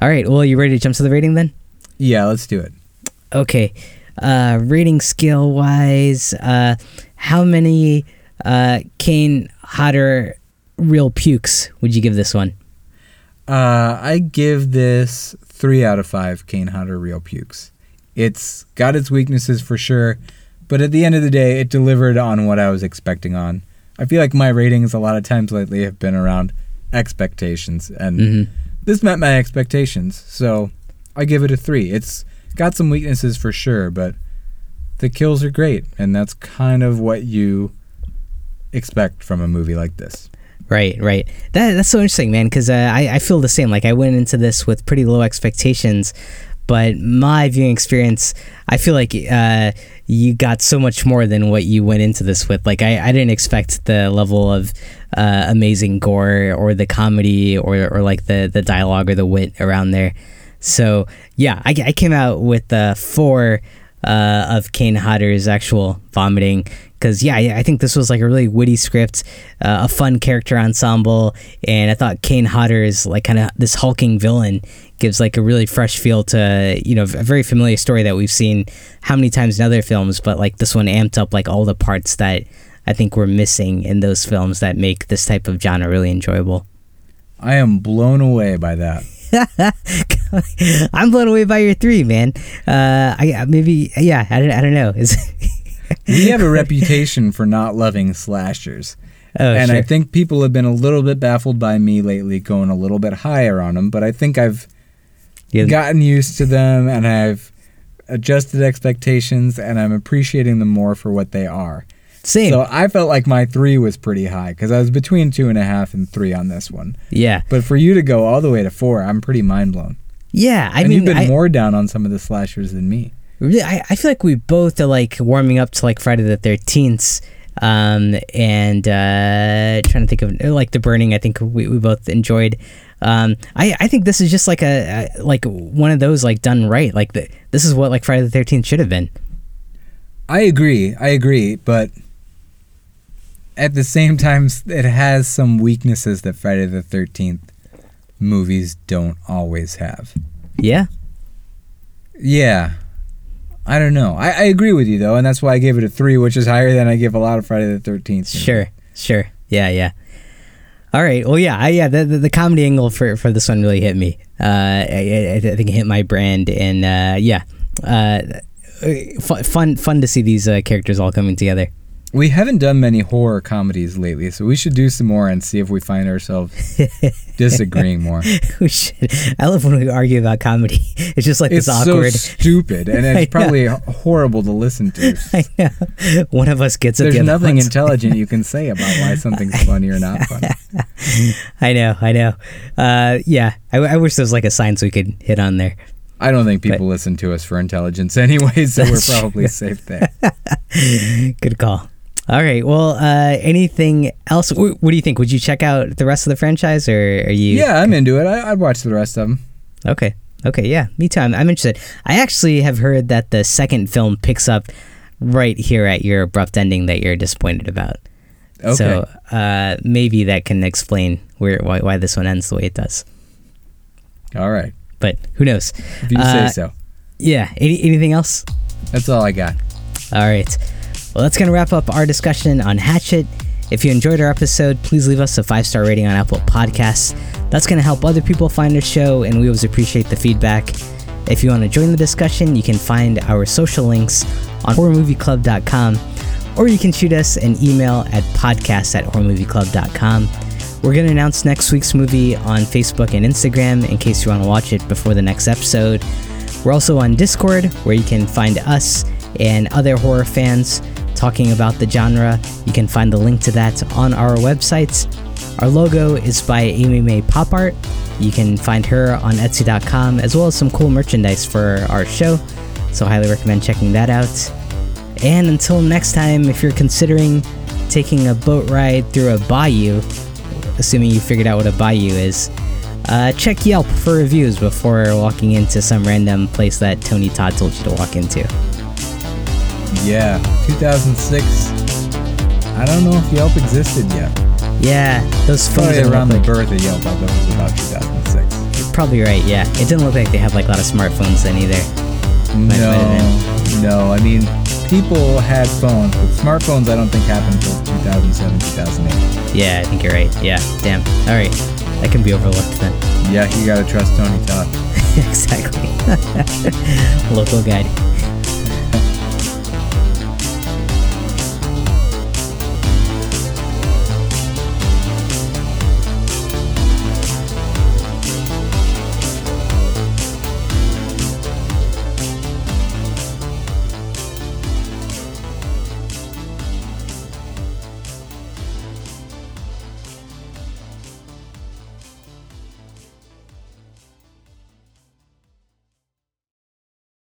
A: All right, well, you ready to jump to the rating then?
B: Yeah, let's do it.
A: Okay. Uh, rating scale wise, uh, how many uh, Kane Hodder real pukes would you give this one?
B: Uh, I give this three out of five Kane Hodder real pukes. It's got its weaknesses for sure, but at the end of the day, it delivered on what I was expecting on. I feel like my ratings a lot of times lately have been around expectations, and
A: hmm
B: this met my expectations, so I give it a three. It's got some weaknesses for sure, but the kills are great, and that's kind of what you expect from a movie like this.
A: Right, right. That that's so interesting, man. Because uh, I I feel the same. Like I went into this with pretty low expectations, but my viewing experience, I feel like uh, you got so much more than what you went into this with. Like I, I didn't expect the level of uh, amazing gore or the comedy or or like the the dialogue or the wit around there. So yeah, I, I came out with uh, four uh, of Kane Hodder's actual vomiting because yeah, I, I think this was like a really witty script, uh, a fun character ensemble, and I thought Kane Hodder is like kind of this hulking villain gives like a really fresh feel to you know a very familiar story that we've seen how many times in other films, but like this one amped up like all the parts that I think were missing in those films that make this type of genre really enjoyable.
B: I am blown away by that.
A: I'm blown away by your three, man. Uh, I maybe yeah, I don't, I don't know. Is
B: we have a reputation for not loving slashers.
A: oh
B: and I think people have been a little bit baffled by me lately going a little bit higher on them, but I think I've
A: Yeah.
B: gotten used to them and I've adjusted expectations and I'm appreciating them more for what they are.
A: Same.
B: So I felt like my three was pretty high because I was between two and a half and three on this one.
A: yeah.
B: But for you to go all the way to four, I'm pretty mind blown.
A: Yeah. I
B: and
A: mean,
B: you've been
A: I,
B: more down on some of the slashers than me.
A: Really, I, I feel like we both are like warming up to like Friday the Thirteenth, um, and uh, trying to think of like the Burning. I think we, we both enjoyed. Um, I I think this is just like a, a like one of those like done right. Like the, this is what like Friday the Thirteenth should have been.
B: I agree. I agree, but at the same time, it has some weaknesses that Friday the Thirteenth movies don't always have.
A: Yeah.
B: Yeah. I don't know. I, I agree with you though, and that's why I gave it a three, which is higher than I give a lot of Friday the Thirteenth.
A: Sure. Sure. Yeah. Yeah. All right. Well, yeah, I, yeah. The, the, the comedy angle for, for this one really hit me. Uh, I, I think it hit my brand, and uh, yeah, uh, fun fun to see these uh, characters all coming together.
B: We haven't done many horror comedies lately, so we should do some more and see if we find ourselves disagreeing more.
A: we should. I love when we argue about comedy. It's just like
B: It's
A: this awkward.
B: so stupid, and it's probably horrible to listen to.
A: I know. One of us gets it.
B: There's
A: the
B: nothing intelligent you can say about why something's funny or not funny.
A: I know. I know. Uh, yeah. I, I wish there was like a so we could hit on there.
B: I don't think people listen to us for intelligence anyway, so we're probably safe there.
A: Good call. All right. Well, uh, anything else? Wh- What do you think? Would you check out the rest of the franchise, or are you?
B: Yeah, I'm into it. I, I'd watch the rest of them.
A: Okay. Okay. Yeah. Me too. I'm, I'm interested. I actually have heard that the second film picks up right here at your abrupt ending that you're disappointed about.
B: Okay.
A: So uh, maybe that can explain where why, why this one ends the way it does.
B: All right.
A: But who knows?
B: If you
A: Uh,
B: say so.
A: Yeah. Any, anything else?
B: That's all I got.
A: All right. Well, that's going to wrap up our discussion on Hatchet. If you enjoyed our episode, please leave us a five star rating on Apple Podcasts. That's going to help other people find our show, and we always appreciate the feedback. If you want to join the discussion, you can find our social links on horrormovieclub.com, or you can shoot us an email at podcast at horrormovieclub.com. We're going to announce next week's movie on Facebook and Instagram in case you want to watch it before the next episode. We're also on Discord, where you can find us and other horror fans talking about the genre. You can find the link to that on our website. Our logo is by Amy May Pop Art. You can find her on Etsy.com as well as some cool merchandise for our show. So, highly recommend checking that out. And until next time, if you're considering taking a boat ride through a bayou, assuming you figured out what a bayou is, uh, check Yelp for reviews before walking into some random place that Tony Todd told you to walk into.
B: Yeah, 2006. I don't know if Yelp existed yet.
A: Yeah, those phones
B: Probably around the
A: like,
B: birth of Yelp, I bet it was about 2006.
A: You're probably right. Yeah, it didn't look like they had like a lot of smartphones then either. Might-
B: no,
A: might
B: no. I mean, people had phones, but smartphones I don't think happened until 2007, 2008.
A: Yeah, I think you're right. Yeah, damn. All right, that can be overlooked then.
B: Yeah, you gotta trust Tony Todd.
A: exactly. Local guide.